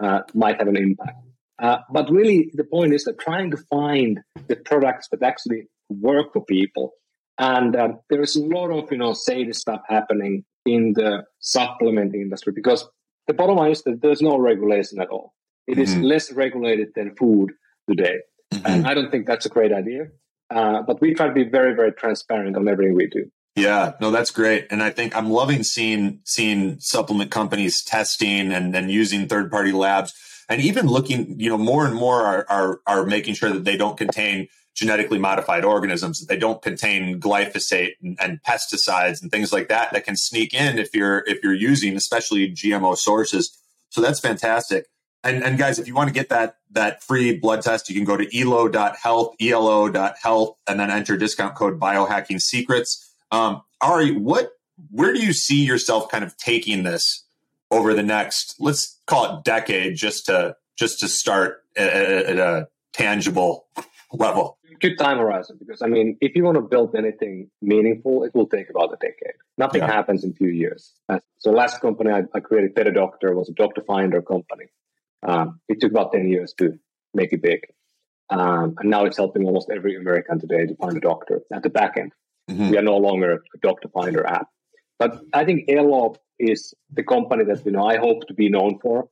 Uh, might have an impact. Uh, but really, the point is that trying to find the products that actually work for people. And um, there is a lot of you know shady stuff happening in the supplement industry because the bottom line is that there's no regulation at all. It mm-hmm. is less regulated than food today. Mm-hmm. And I don't think that's a great idea. Uh, but we try to be very, very transparent on everything we do. Yeah, no, that's great. And I think I'm loving seeing seeing supplement companies testing and, and using third party labs and even looking, you know, more and more are, are, are making sure that they don't contain genetically modified organisms, that they don't contain glyphosate and, and, pesticides and things like that that can sneak in if you're if you're using especially GMO sources. So that's fantastic. And, and guys, if you want to get that that free blood test, you can go to elo.health, elo.health, and then enter discount code biohacking secrets. Um, Ari, what where do you see yourself kind of taking this over the next, let's call it decade, just to just to start at, at a tangible level? Good time horizon because I mean, if you want to build anything meaningful, it will take about a decade. Nothing yeah. happens in a few years. So, last company I, I created, BetterDoctor, was a doctor finder company. Um, it took about ten years to make it big, um, and now it's helping almost every American today to find a doctor at the back end. Mm-hmm. We are no longer a doctor finder app, but I think Elo is the company that you know I hope to be known for,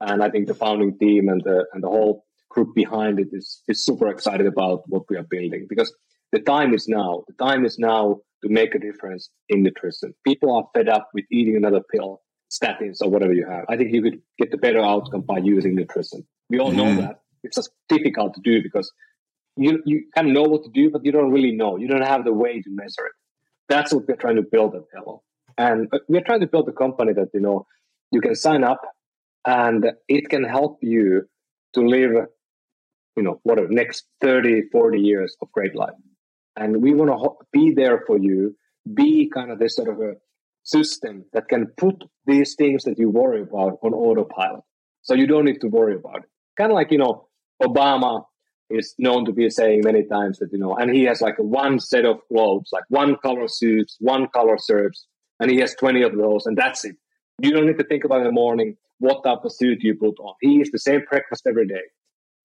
and I think the founding team and the and the whole group behind it is, is super excited about what we are building because the time is now. The time is now to make a difference in nutrition. People are fed up with eating another pill, statins, or whatever you have. I think you could get the better outcome by using nutrition. We all know mm-hmm. that. It's just difficult to do because you, you kind of know what to do, but you don't really know. You don't have the way to measure it. That's what we're trying to build at Elo. And uh, we're trying to build a company that, you know, you can sign up and it can help you to live you know, what are next 30, 40 years of great life. And we want to be there for you, be kind of this sort of a system that can put these things that you worry about on autopilot. So you don't need to worry about it. Kind of like, you know, Obama is known to be saying many times that, you know, and he has like one set of clothes, like one color suits, one color shirts, and he has 20 of those, and that's it. You don't need to think about in the morning what type of suit you put on. He eats the same breakfast every day.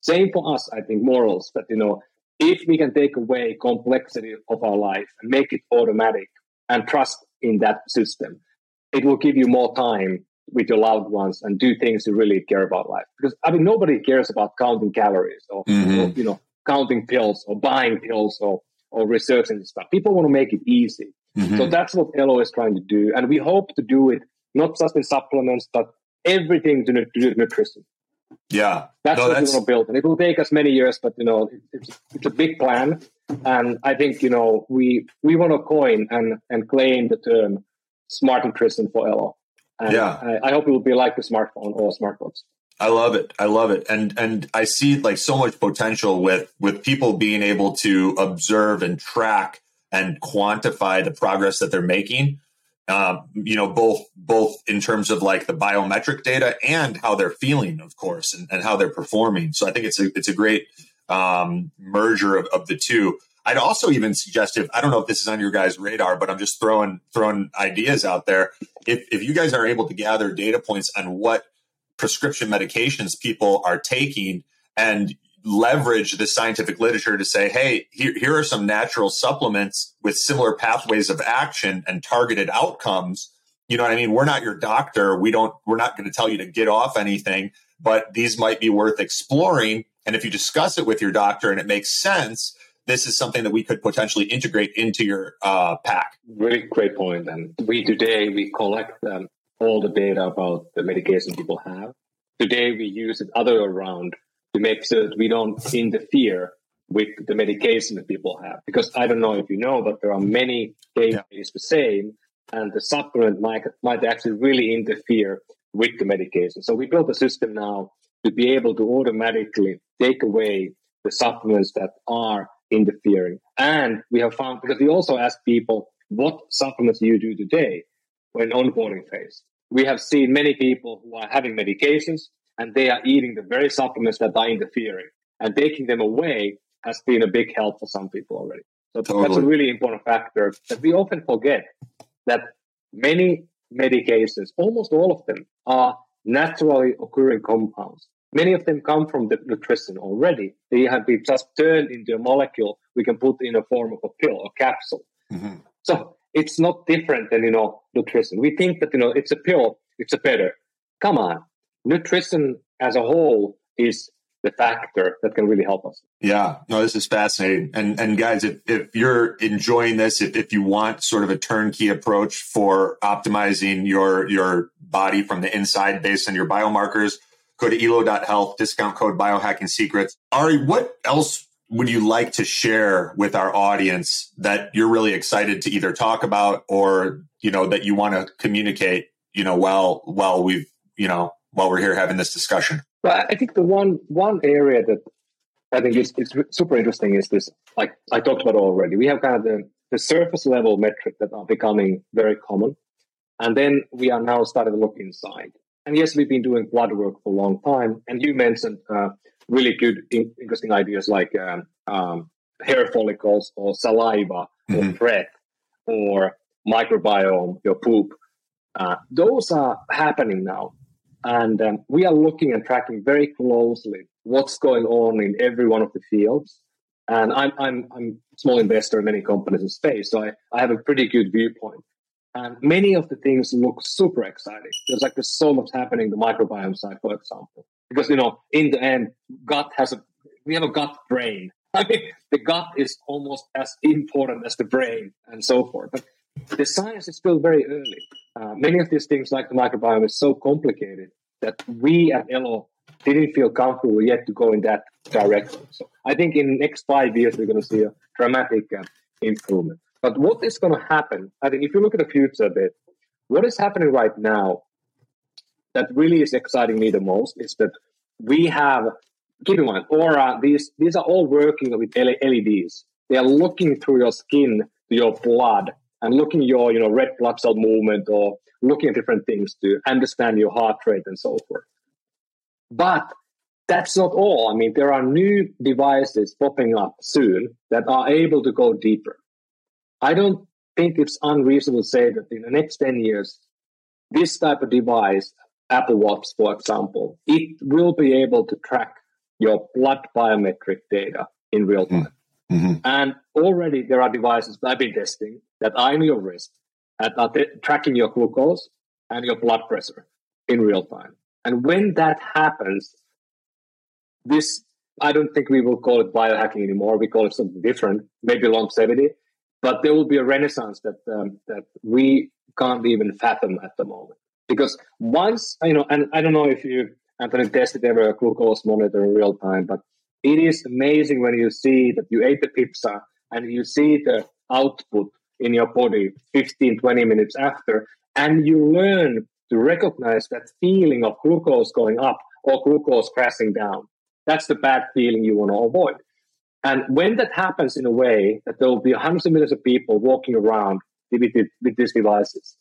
Same for us, I think, morals. But you know, if we can take away complexity of our life and make it automatic and trust in that system, it will give you more time with your loved ones and do things you really care about life. Because I mean, nobody cares about counting calories or, mm-hmm. or you know counting pills or buying pills or or researching stuff. People want to make it easy. Mm-hmm. So that's what Elo is trying to do, and we hope to do it not just in supplements, but everything to, to nutrition. Yeah, that's no, what that's... we want to build, and it will take us many years. But you know, it's it's a big plan, and I think you know we we want to coin and and claim the term smart nutrition for Elo. And yeah, I, I hope it will be like the smartphone or smartwatch. I love it. I love it. And and I see like so much potential with with people being able to observe and track and quantify the progress that they're making um, you know, both both in terms of like the biometric data and how they're feeling, of course, and, and how they're performing. So I think it's a it's a great um, merger of, of the two. I'd also even suggest if I don't know if this is on your guys' radar, but I'm just throwing throwing ideas out there. If if you guys are able to gather data points on what prescription medications people are taking and leverage the scientific literature to say, hey, here, here are some natural supplements with similar pathways of action and targeted outcomes. You know what I mean? We're not your doctor. We don't, we're not going to tell you to get off anything, but these might be worth exploring. And if you discuss it with your doctor and it makes sense, this is something that we could potentially integrate into your uh, pack. Really great point. And we today, we collect um, all the data about the medication people have. Today, we use it other around to make sure that we don't interfere with the medication that people have. Because I don't know if you know, but there are many cases yeah. the same, and the supplement might, might actually really interfere with the medication. So we built a system now to be able to automatically take away the supplements that are interfering. And we have found, because we also ask people, what supplements do you do today when onboarding phase? We have seen many people who are having medications and they are eating the very supplements that are interfering and taking them away has been a big help for some people already. So Totally. that's a really important factor that we often forget that many medications, almost all of them, are naturally occurring compounds. Many of them come from the nutrition already. They have been just turned into a molecule we can put in a form of a pill or capsule. Mhm. So it's not different than, you know, nutrition. We think that, you know, it's a pill, it's a better. Come on. Nutrition as a whole is the factor that can really help us. Yeah, no, this is fascinating. And and guys, if, if you're enjoying this, if, if you want sort of a turnkey approach for optimizing your your body from the inside based on your biomarkers, go to elo.health, discount code biohacking secrets. Ari, what else would you like to share with our audience that you're really excited to either talk about or, you know, that you want to communicate, you know, while while we've, you know, while we're here having this discussion? But I think the one one area that I think is, is super interesting is this, like I talked about already. We have kind of the, the surface level metric that are becoming very common. And then we are now starting to look inside. And yes, we've been doing blood work for a long time. And you mentioned uh, really good, in, interesting ideas like um, um, hair follicles or saliva or Mhm. breath or microbiome, your poop. Uh, those are happening now. And um, we are looking and tracking very closely what's going on in every one of the fields. And I'm, I'm, I'm a small investor in many companies in space, so I, I have a pretty good viewpoint. And many of the things look super exciting. There's like there's so much happening in the microbiome side, for example. Because, you know, in the end, gut has a, we have a gut brain. I mean, the gut is almost as important as the brain and so forth. But the science is still very early. Uh, many of these things, like the microbiome, is so complicated that we at Elo didn't feel comfortable yet to go in that direction. So I think in the next five years, we're going to see a dramatic uh, improvement. But what is going to happen? I think if you look at the future a bit, what is happening right now that really is exciting me the most is that we have, keep in mind, Oura, these, these are all working with LEDs. They are looking through your skin your blood and looking your you know red blood cell movement or looking at different things to understand your heart rate and so forth. But that's not all. I mean, there are new devices popping up soon that are able to go deeper. I don't think it's unreasonable to say that in the next 10 years, this type of device, Apple Watch, for example, it will be able to track your blood biometric data in real time. Mm-hmm. And already there are devices that I've been testing that are in your wrist and are tracking your glucose and your blood pressure in real time. And when that happens, this, I don't think we will call it biohacking anymore. We call it something different, maybe longevity. But there will be a renaissance that um, that we can't even fathom at the moment. Because once, you know, and I don't know if you, Anthony, tested ever a glucose monitor in real time, but it is amazing when you see that you ate the pizza and you see the output in your body 15, 20 minutes after, and you learn to recognize that feeling of glucose going up or glucose crashing down. That's the bad feeling you want to avoid. And when that happens in a way that there will be hundreds of millions of people walking around with, with these devices,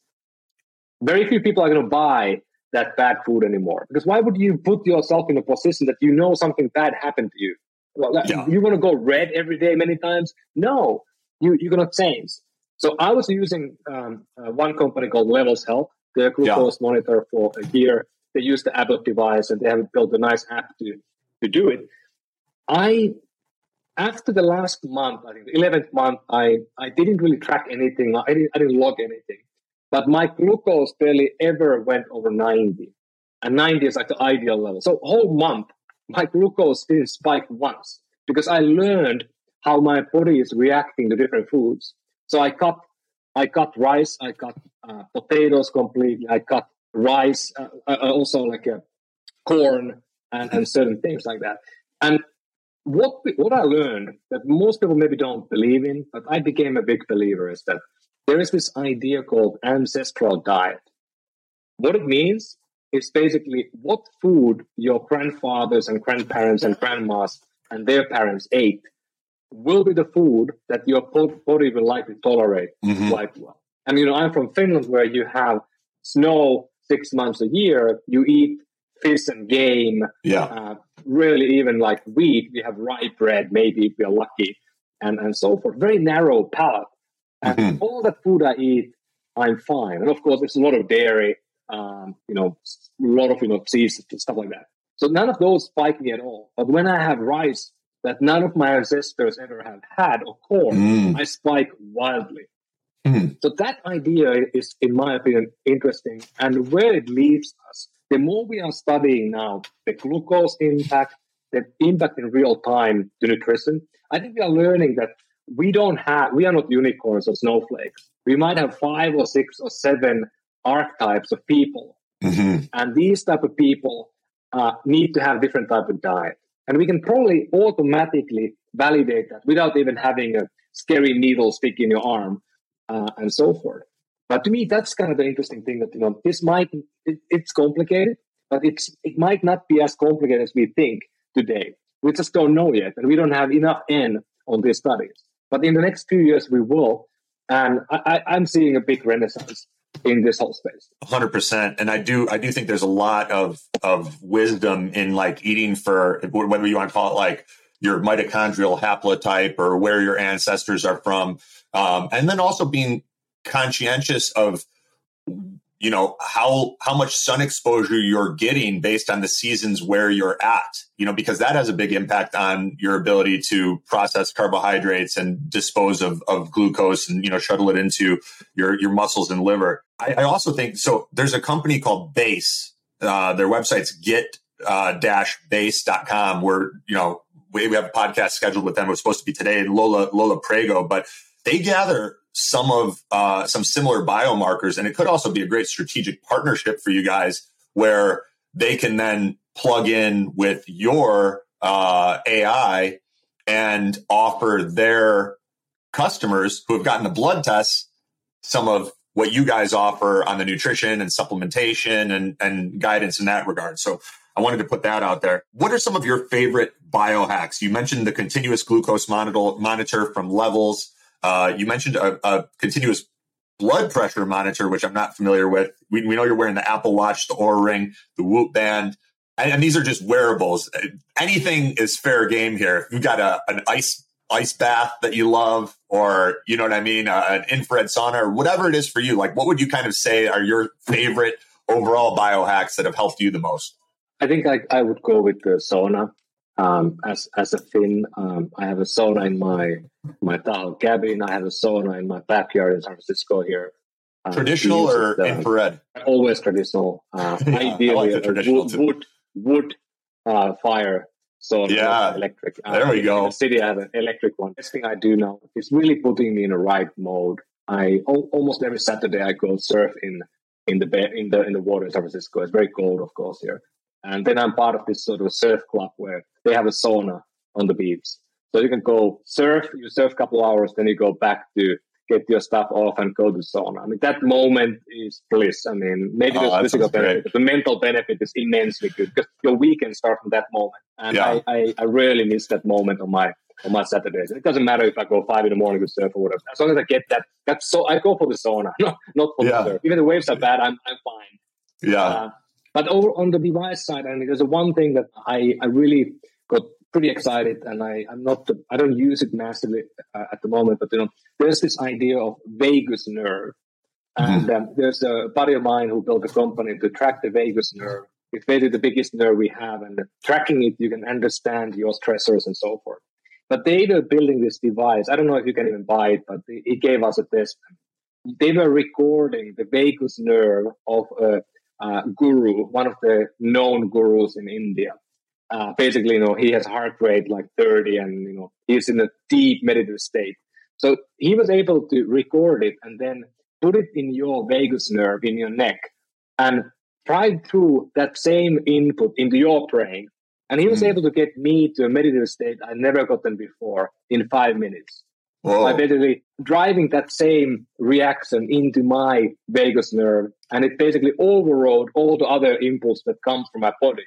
very few people are going to buy that bad food anymore. Because why would you put yourself in a position that you know something bad happened to you? Well, Yeah. you want to go red every day many times? No, you, you're going to change. So I was using um, uh, one company called Levels Health, their glucose monitor for a year. They use the Abbott device and they have built a nice app to, to do it. I after the last month, I think the eleventh month, I I didn't really track anything. I didn't I didn't log anything, but my glucose barely ever went over ninety, and ninety is like the ideal level. So whole month, my glucose didn't spike once because I learned how my body is reacting to different foods. So I cut I cut rice, I cut uh, potatoes completely, I cut rice, uh, uh, also like corn and, and certain things like that. And what what I learned that most people maybe don't believe in, but I became a big believer is that there is this idea called ancestral diet. What it means is basically what food your grandfathers and grandparents and grandmas and their parents ate will be the food that your body will likely tolerate Mhm. quite well. And you know, I'm from Finland where you have snow six months a year. You eat fish and game. Yeah. Uh, really, even like wheat, we have rye bread. Maybe if we are lucky, and and so forth. Very narrow palate. And Mhm. all the food I eat, I'm fine. And of course, there's a lot of dairy. Um, you know, a lot of you know cheese stuff like that. So none of those spike me at all. But when I have rice that none of my ancestors ever have had or corn, Mm. I spike wildly. Mhm. So that idea is, in my opinion, interesting. And where it leaves us, the more we are studying now the glucose impact, the impact in real time to nutrition, I think we are learning that we don't have, we are not unicorns or snowflakes. We might have five or six or seven archetypes of people Mhm. and these type of people uh, need to have different type of diet and we can probably automatically validate that without even having a scary needle stick in your arm uh, and so forth. But to me that's kind of the interesting thing that you know this might it, it's complicated but it's it might not be as complicated as we think today. We just don't know yet and we don't have enough n on these studies. But in the next few years we will. And I, I, i'm seeing a big renaissance in this whole space hundred percent. And I do, I do think there's a lot of of wisdom in like eating for whether you want to call it like your mitochondrial haplotype or where your ancestors are from, um, and then also being conscientious of you know how how much sun exposure you're getting based on the seasons where you're at you know because that has a big impact on your ability to process carbohydrates and dispose of, of glucose and you know shuttle it into your your muscles and liver. I, I also think so there's a company called base uh, their website's get uh, dash base.com where you know we, we have a podcast scheduled with them. It was supposed to be today lola lola prego but they gather some of uh, some similar biomarkers, and it could also be a great strategic partnership for you guys, where they can then plug in with your uh, AI and offer their customers who have gotten the blood tests some of what you guys offer on the nutrition and supplementation and, and guidance in that regard. So I wanted to put that out there. What are some of your favorite biohacks? You mentioned the continuous glucose monitor, monitor from levels. Uh, you mentioned a, a, continuous blood pressure monitor, which I'm not familiar with. We, we know you're wearing the Apple Watch, the Oura Ring, the Whoop Band, and, and these are just wearables. Anything is fair game here. If you've got a, an ice ice bath that you love, or you know what I mean, uh, an infrared sauna, or whatever it is for you, like what would you kind of say are your favorite overall biohacks that have helped you the most? I think I, I would go with the sauna. Um, as as a Finn, um, I have a sauna in my my Tahoe cabin. I have a sauna in my backyard in San Francisco here. Um, Traditional or uh, infrared? Always traditional. Uh, Yeah, ideally, like the traditional wood wood, wood uh, fire sauna, Yeah. electric. Uh, There we in go. the city, I have an electric one. Best thing I do now is really putting me in the right mode. I almost every Saturday I go surf in in the ba- in the in the water in San Francisco. It's very cold, of course, here. And then I'm part of this sort of surf club where they have a sauna on the beach. So you can go surf, you surf a couple hours, then you go back to get your stuff off and go to the sauna. I mean, that moment is bliss. I mean, maybe Oh, there's physical benefit, but the mental benefit is immensely good because your weekend starts from that moment. And Yeah. I, I, I really miss that moment on my on my Saturdays. It doesn't matter if I go five in the morning to surf or whatever. As long as I get that, that's so I go for the sauna, not not for Yeah. the surf. Even the waves are bad, I'm I'm fine. Yeah. Uh, but over on the device side, I mean, there's one thing that I, I really got pretty excited, and I I'm not the, I don't use it massively uh, at the moment, but you know, there's this idea of vagus nerve, and um, there's a buddy of mine who built a company to track the vagus nerve. It's basically the biggest nerve we have, and tracking it, you can understand your stressors and so forth. But they were building this device. I don't know if you can even buy it, but he gave us a test. They were recording the vagus nerve of a uh, guru, one of the known gurus in India. Uh, basically, you know, he has heart rate like 30 and, you know, he's in a deep meditative state. So he was able to record it and then put it in your vagus nerve in your neck and drive through that same input into your brain. And he was Mm. able to get me to a meditative state I never gotten before in five minutes Whoa. by basically driving that same reaction into my vagus nerve, and it basically overrode all the other impulse that comes from my body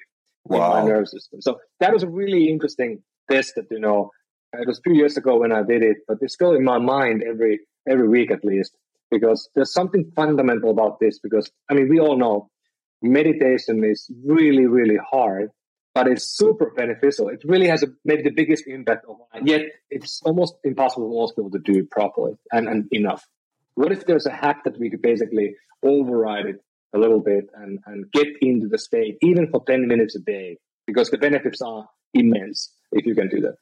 in my Wow. nerve system. So that was a really interesting test that you know it was a few years ago when I did it, but it's still in my mind every every week at least because there's something fundamental about this. Because I mean, we all know meditation is really really hard, but it's super beneficial. It really has a, maybe the biggest impact of mine. Yet it's almost impossible for most people to do it properly and, and enough. What if there's a hack that we could basically override it a little bit and, and get into the state, even for 10 minutes a day, because the benefits are immense if you can do that.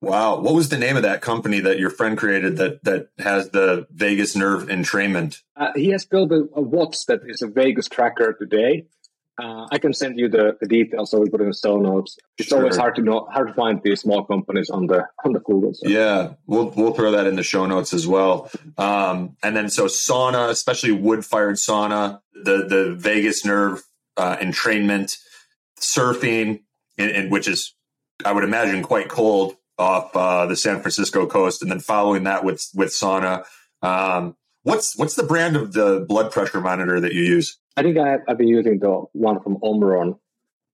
Wow. What was the name of that company that your friend created that that has the vagus nerve entrainment? Uh, he has built a, a watch that is a vagus tracker today. Uh, I can send you the, the details so we put in the show notes. It's Sure. always hard to know hard to find these small companies on the on the Google. So. Yeah, we'll we'll throw that in the show notes as well. Um, and then so sauna, especially wood fired sauna, the the vagus nerve uh, entrainment, surfing, and, and which is I would imagine quite cold off uh, the San Francisco coast, and then following that with with sauna. Um, what's what's the brand of the blood pressure monitor that you use? I think I, I've been using the one from Omron.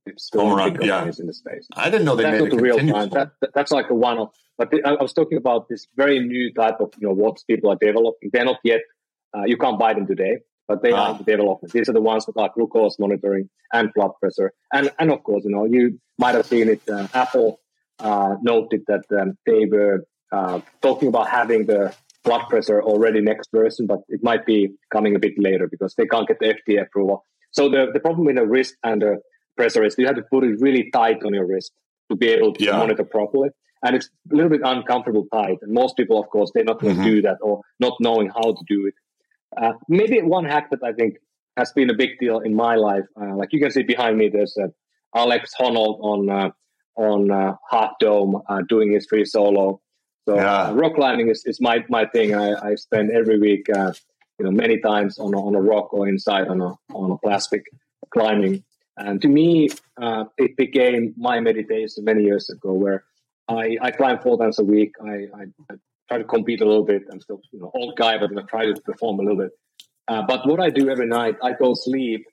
It's the Omron, yeah. companies in the space. I didn't know they that's made not a the real one. one. That, that- that's like a one-off. But the, I was talking about this very new type of you know what people are developing. They're not yet. Uh, you can't buy them today, but they Ah. are in development. These are the ones that are glucose monitoring and blood pressure, and and of course you know you might have seen it. Uh, Apple uh, noted that um, they were uh, talking about having the blood pressure already next version, but it might be coming a bit later because they can't get the FDA approval. So the, the problem with the wrist and the pressure is you have to put it really tight on your wrist to be able to Yeah. monitor properly. And it's a little bit uncomfortable tight. And most people, of course, they're not going to Mhm. do that or not knowing how to do it. Uh, maybe one hack that I think has been a big deal in my life, uh, like you can see behind me, there's uh, Alex Honnold on uh, on uh, Half Dome uh, doing his free solo. So Yeah. uh, rock climbing is, is my, my thing. I, I spend every week, uh, you know, many times on a, on a rock or inside on a on a plastic climbing. And to me, uh, it became my meditation many years ago, where I, I climb four times a week. I, I, I try to compete a little bit. I'm still you know old guy, but I try to perform a little bit. Uh, but what I do every night, I go sleep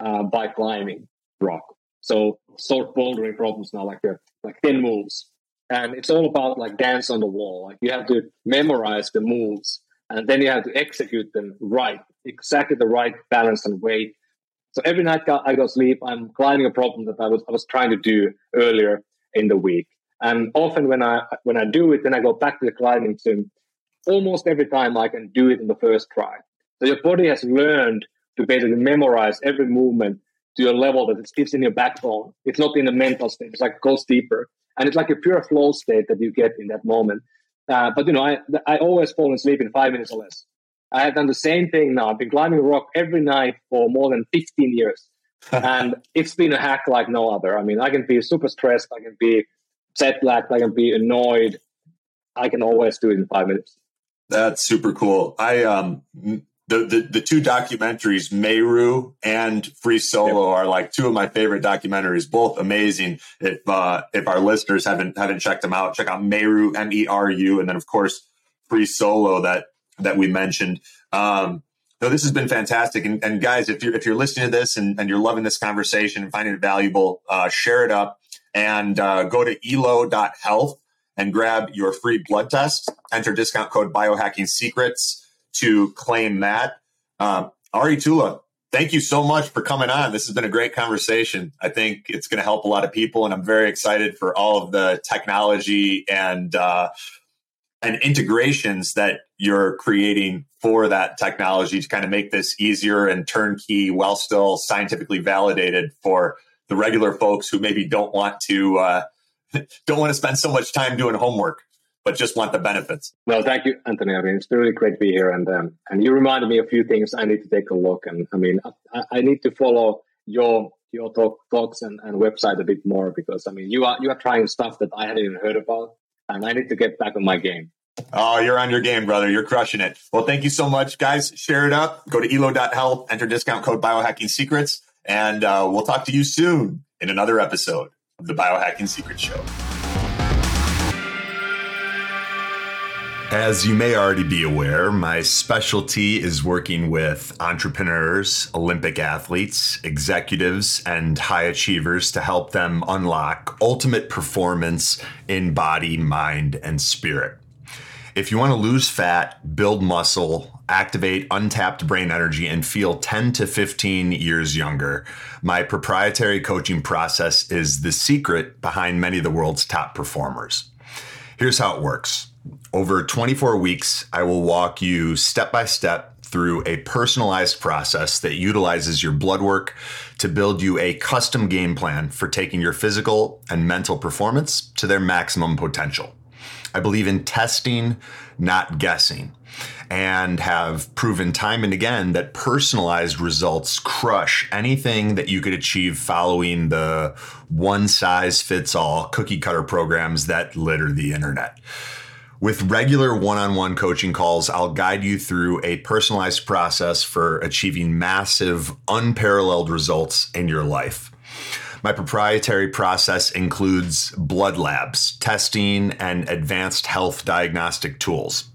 uh, by climbing rock. So sort bouldering problems now, like a, like ten moves, and it's all about like dance on the wall. Like you have to memorize the moves, and then you have to execute them right, exactly the right balance and weight. So every night I go to sleep, I'm climbing a problem that I was I was trying to do earlier in the week. And often when I when I do it, then I go back to the climbing sim. Almost every time I can do it in the first try. So your body has learned to basically memorize every movement to a level that it's, it's in your backbone. It's not in a mental state. It's like it goes deeper, and it's like a pure flow state that you get in that moment. Uh, but you know, I I always fall asleep in five minutes or less. I have done the same thing now. I've been climbing rock every night for more than 15 years. and it's been a hack like no other. I mean, I can be super stressed. I can be jet lagged. I can be annoyed. I can always do it in five minutes. That's super cool. I um the the, the two documentaries, Meru and Free Solo, are like two of my favorite documentaries. Both amazing. If uh, if our listeners haven't haven't checked them out, check out Meru M E R U, and then of course Free Solo that that we mentioned. Um, no, this has been fantastic. And, and guys, if you're if you're listening to this and, and you're loving this conversation and finding it valuable, uh, share it up and uh, go to elo.health and grab your free blood test. Enter discount code biohacking secrets to claim that. Um, Ari Tulla, thank you so much for coming on. This has been a great conversation. I think it's going to help a lot of people, and I'm very excited for all of the technology and uh, and integrations that you're creating for that technology to kind of make this easier and turnkey while still scientifically validated for the regular folks who maybe don't want to uh, don't want to spend so much time doing homework, but just want the benefits. Well, thank you, Anthony. I mean, it's really great to be here, and um, and you reminded me of a few things I need to take a look. And I mean, I, I need to follow your your talk, talks and, and website a bit more because I mean, you are you are trying stuff that I hadn't even heard about, and I need to get back on my game. Oh, you're on your game, brother. You're crushing it. Well, thank you so much, guys. Share it up. Go to elo.health, enter discount code biohacking secrets, and uh, we'll talk to you soon in another episode of the Biohacking Secret Show. As you may already be aware, my specialty is working with entrepreneurs, Olympic athletes, executives, and high achievers to help them unlock ultimate performance in body, mind, and spirit. If you want to lose fat, build muscle, activate untapped brain energy, and feel 10 to 15 years younger, my proprietary coaching process is the secret behind many of the world's top performers. Here's how it works. Over 24 weeks, I will walk you step by step through a personalized process that utilizes your blood work to build you a custom game plan for taking your physical and mental performance to their maximum potential. I believe in testing, not guessing, and have proven time and again that personalized results crush anything that you could achieve following the one size fits all cookie cutter programs that litter the internet. With regular one on one coaching calls, I'll guide you through a personalized process for achieving massive, unparalleled results in your life. My proprietary process includes blood labs, testing, and advanced health diagnostic tools,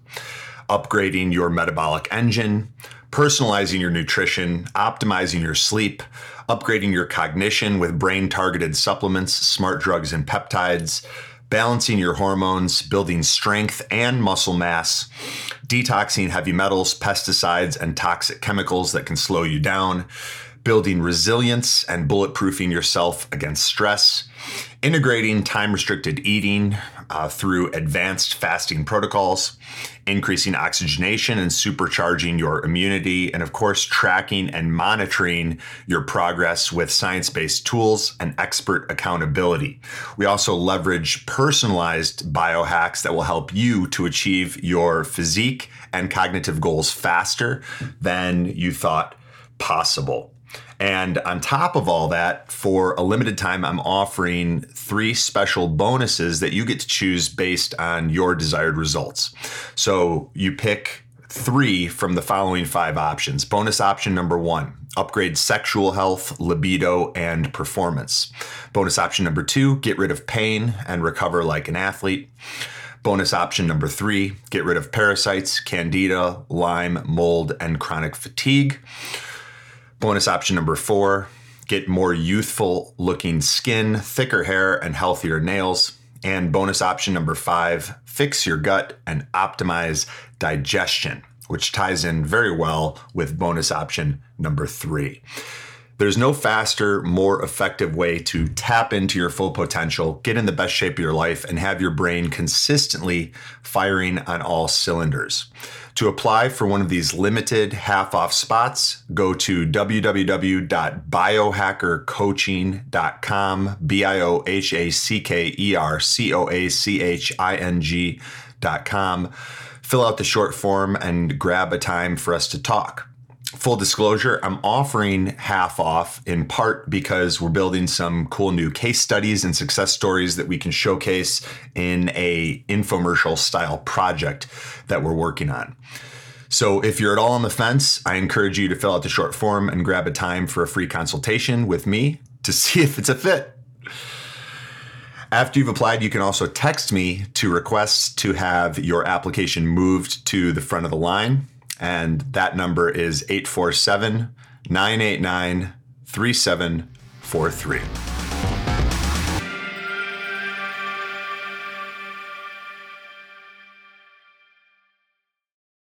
upgrading your metabolic engine, personalizing your nutrition, optimizing your sleep, upgrading your cognition with brain targeted supplements, smart drugs, and peptides balancing your hormones, building strength and muscle mass, detoxing heavy metals, pesticides, and toxic chemicals that can slow you down, building resilience and bulletproofing yourself against stress, integrating time restricted eating uh, through advanced fasting protocols, increasing oxygenation and supercharging your immunity, and of course, tracking and monitoring your progress with science based tools and expert accountability. We also leverage personalized biohacks that will help you to achieve your physique and cognitive goals faster than you thought possible. And on top of all that, for a limited time, I'm offering three special bonuses that you get to choose based on your desired results. So you pick three from the following five options. Bonus option number one upgrade sexual health, libido, and performance. Bonus option number two get rid of pain and recover like an athlete. Bonus option number three get rid of parasites, candida, Lyme, mold, and chronic fatigue. Bonus option number four get more youthful looking skin, thicker hair, and healthier nails. And bonus option number five fix your gut and optimize digestion, which ties in very well with bonus option number three. There's no faster, more effective way to tap into your full potential, get in the best shape of your life, and have your brain consistently firing on all cylinders. To apply for one of these limited half off spots, go to www.biohackercoaching.com, B I O H A C K E R C O A C H I N G.com. Fill out the short form and grab a time for us to talk full disclosure, I'm offering half off in part because we're building some cool new case studies and success stories that we can showcase in a infomercial style project that we're working on. So if you're at all on the fence, I encourage you to fill out the short form and grab a time for a free consultation with me to see if it's a fit. After you've applied, you can also text me to request to have your application moved to the front of the line and that number is 847 989 3743.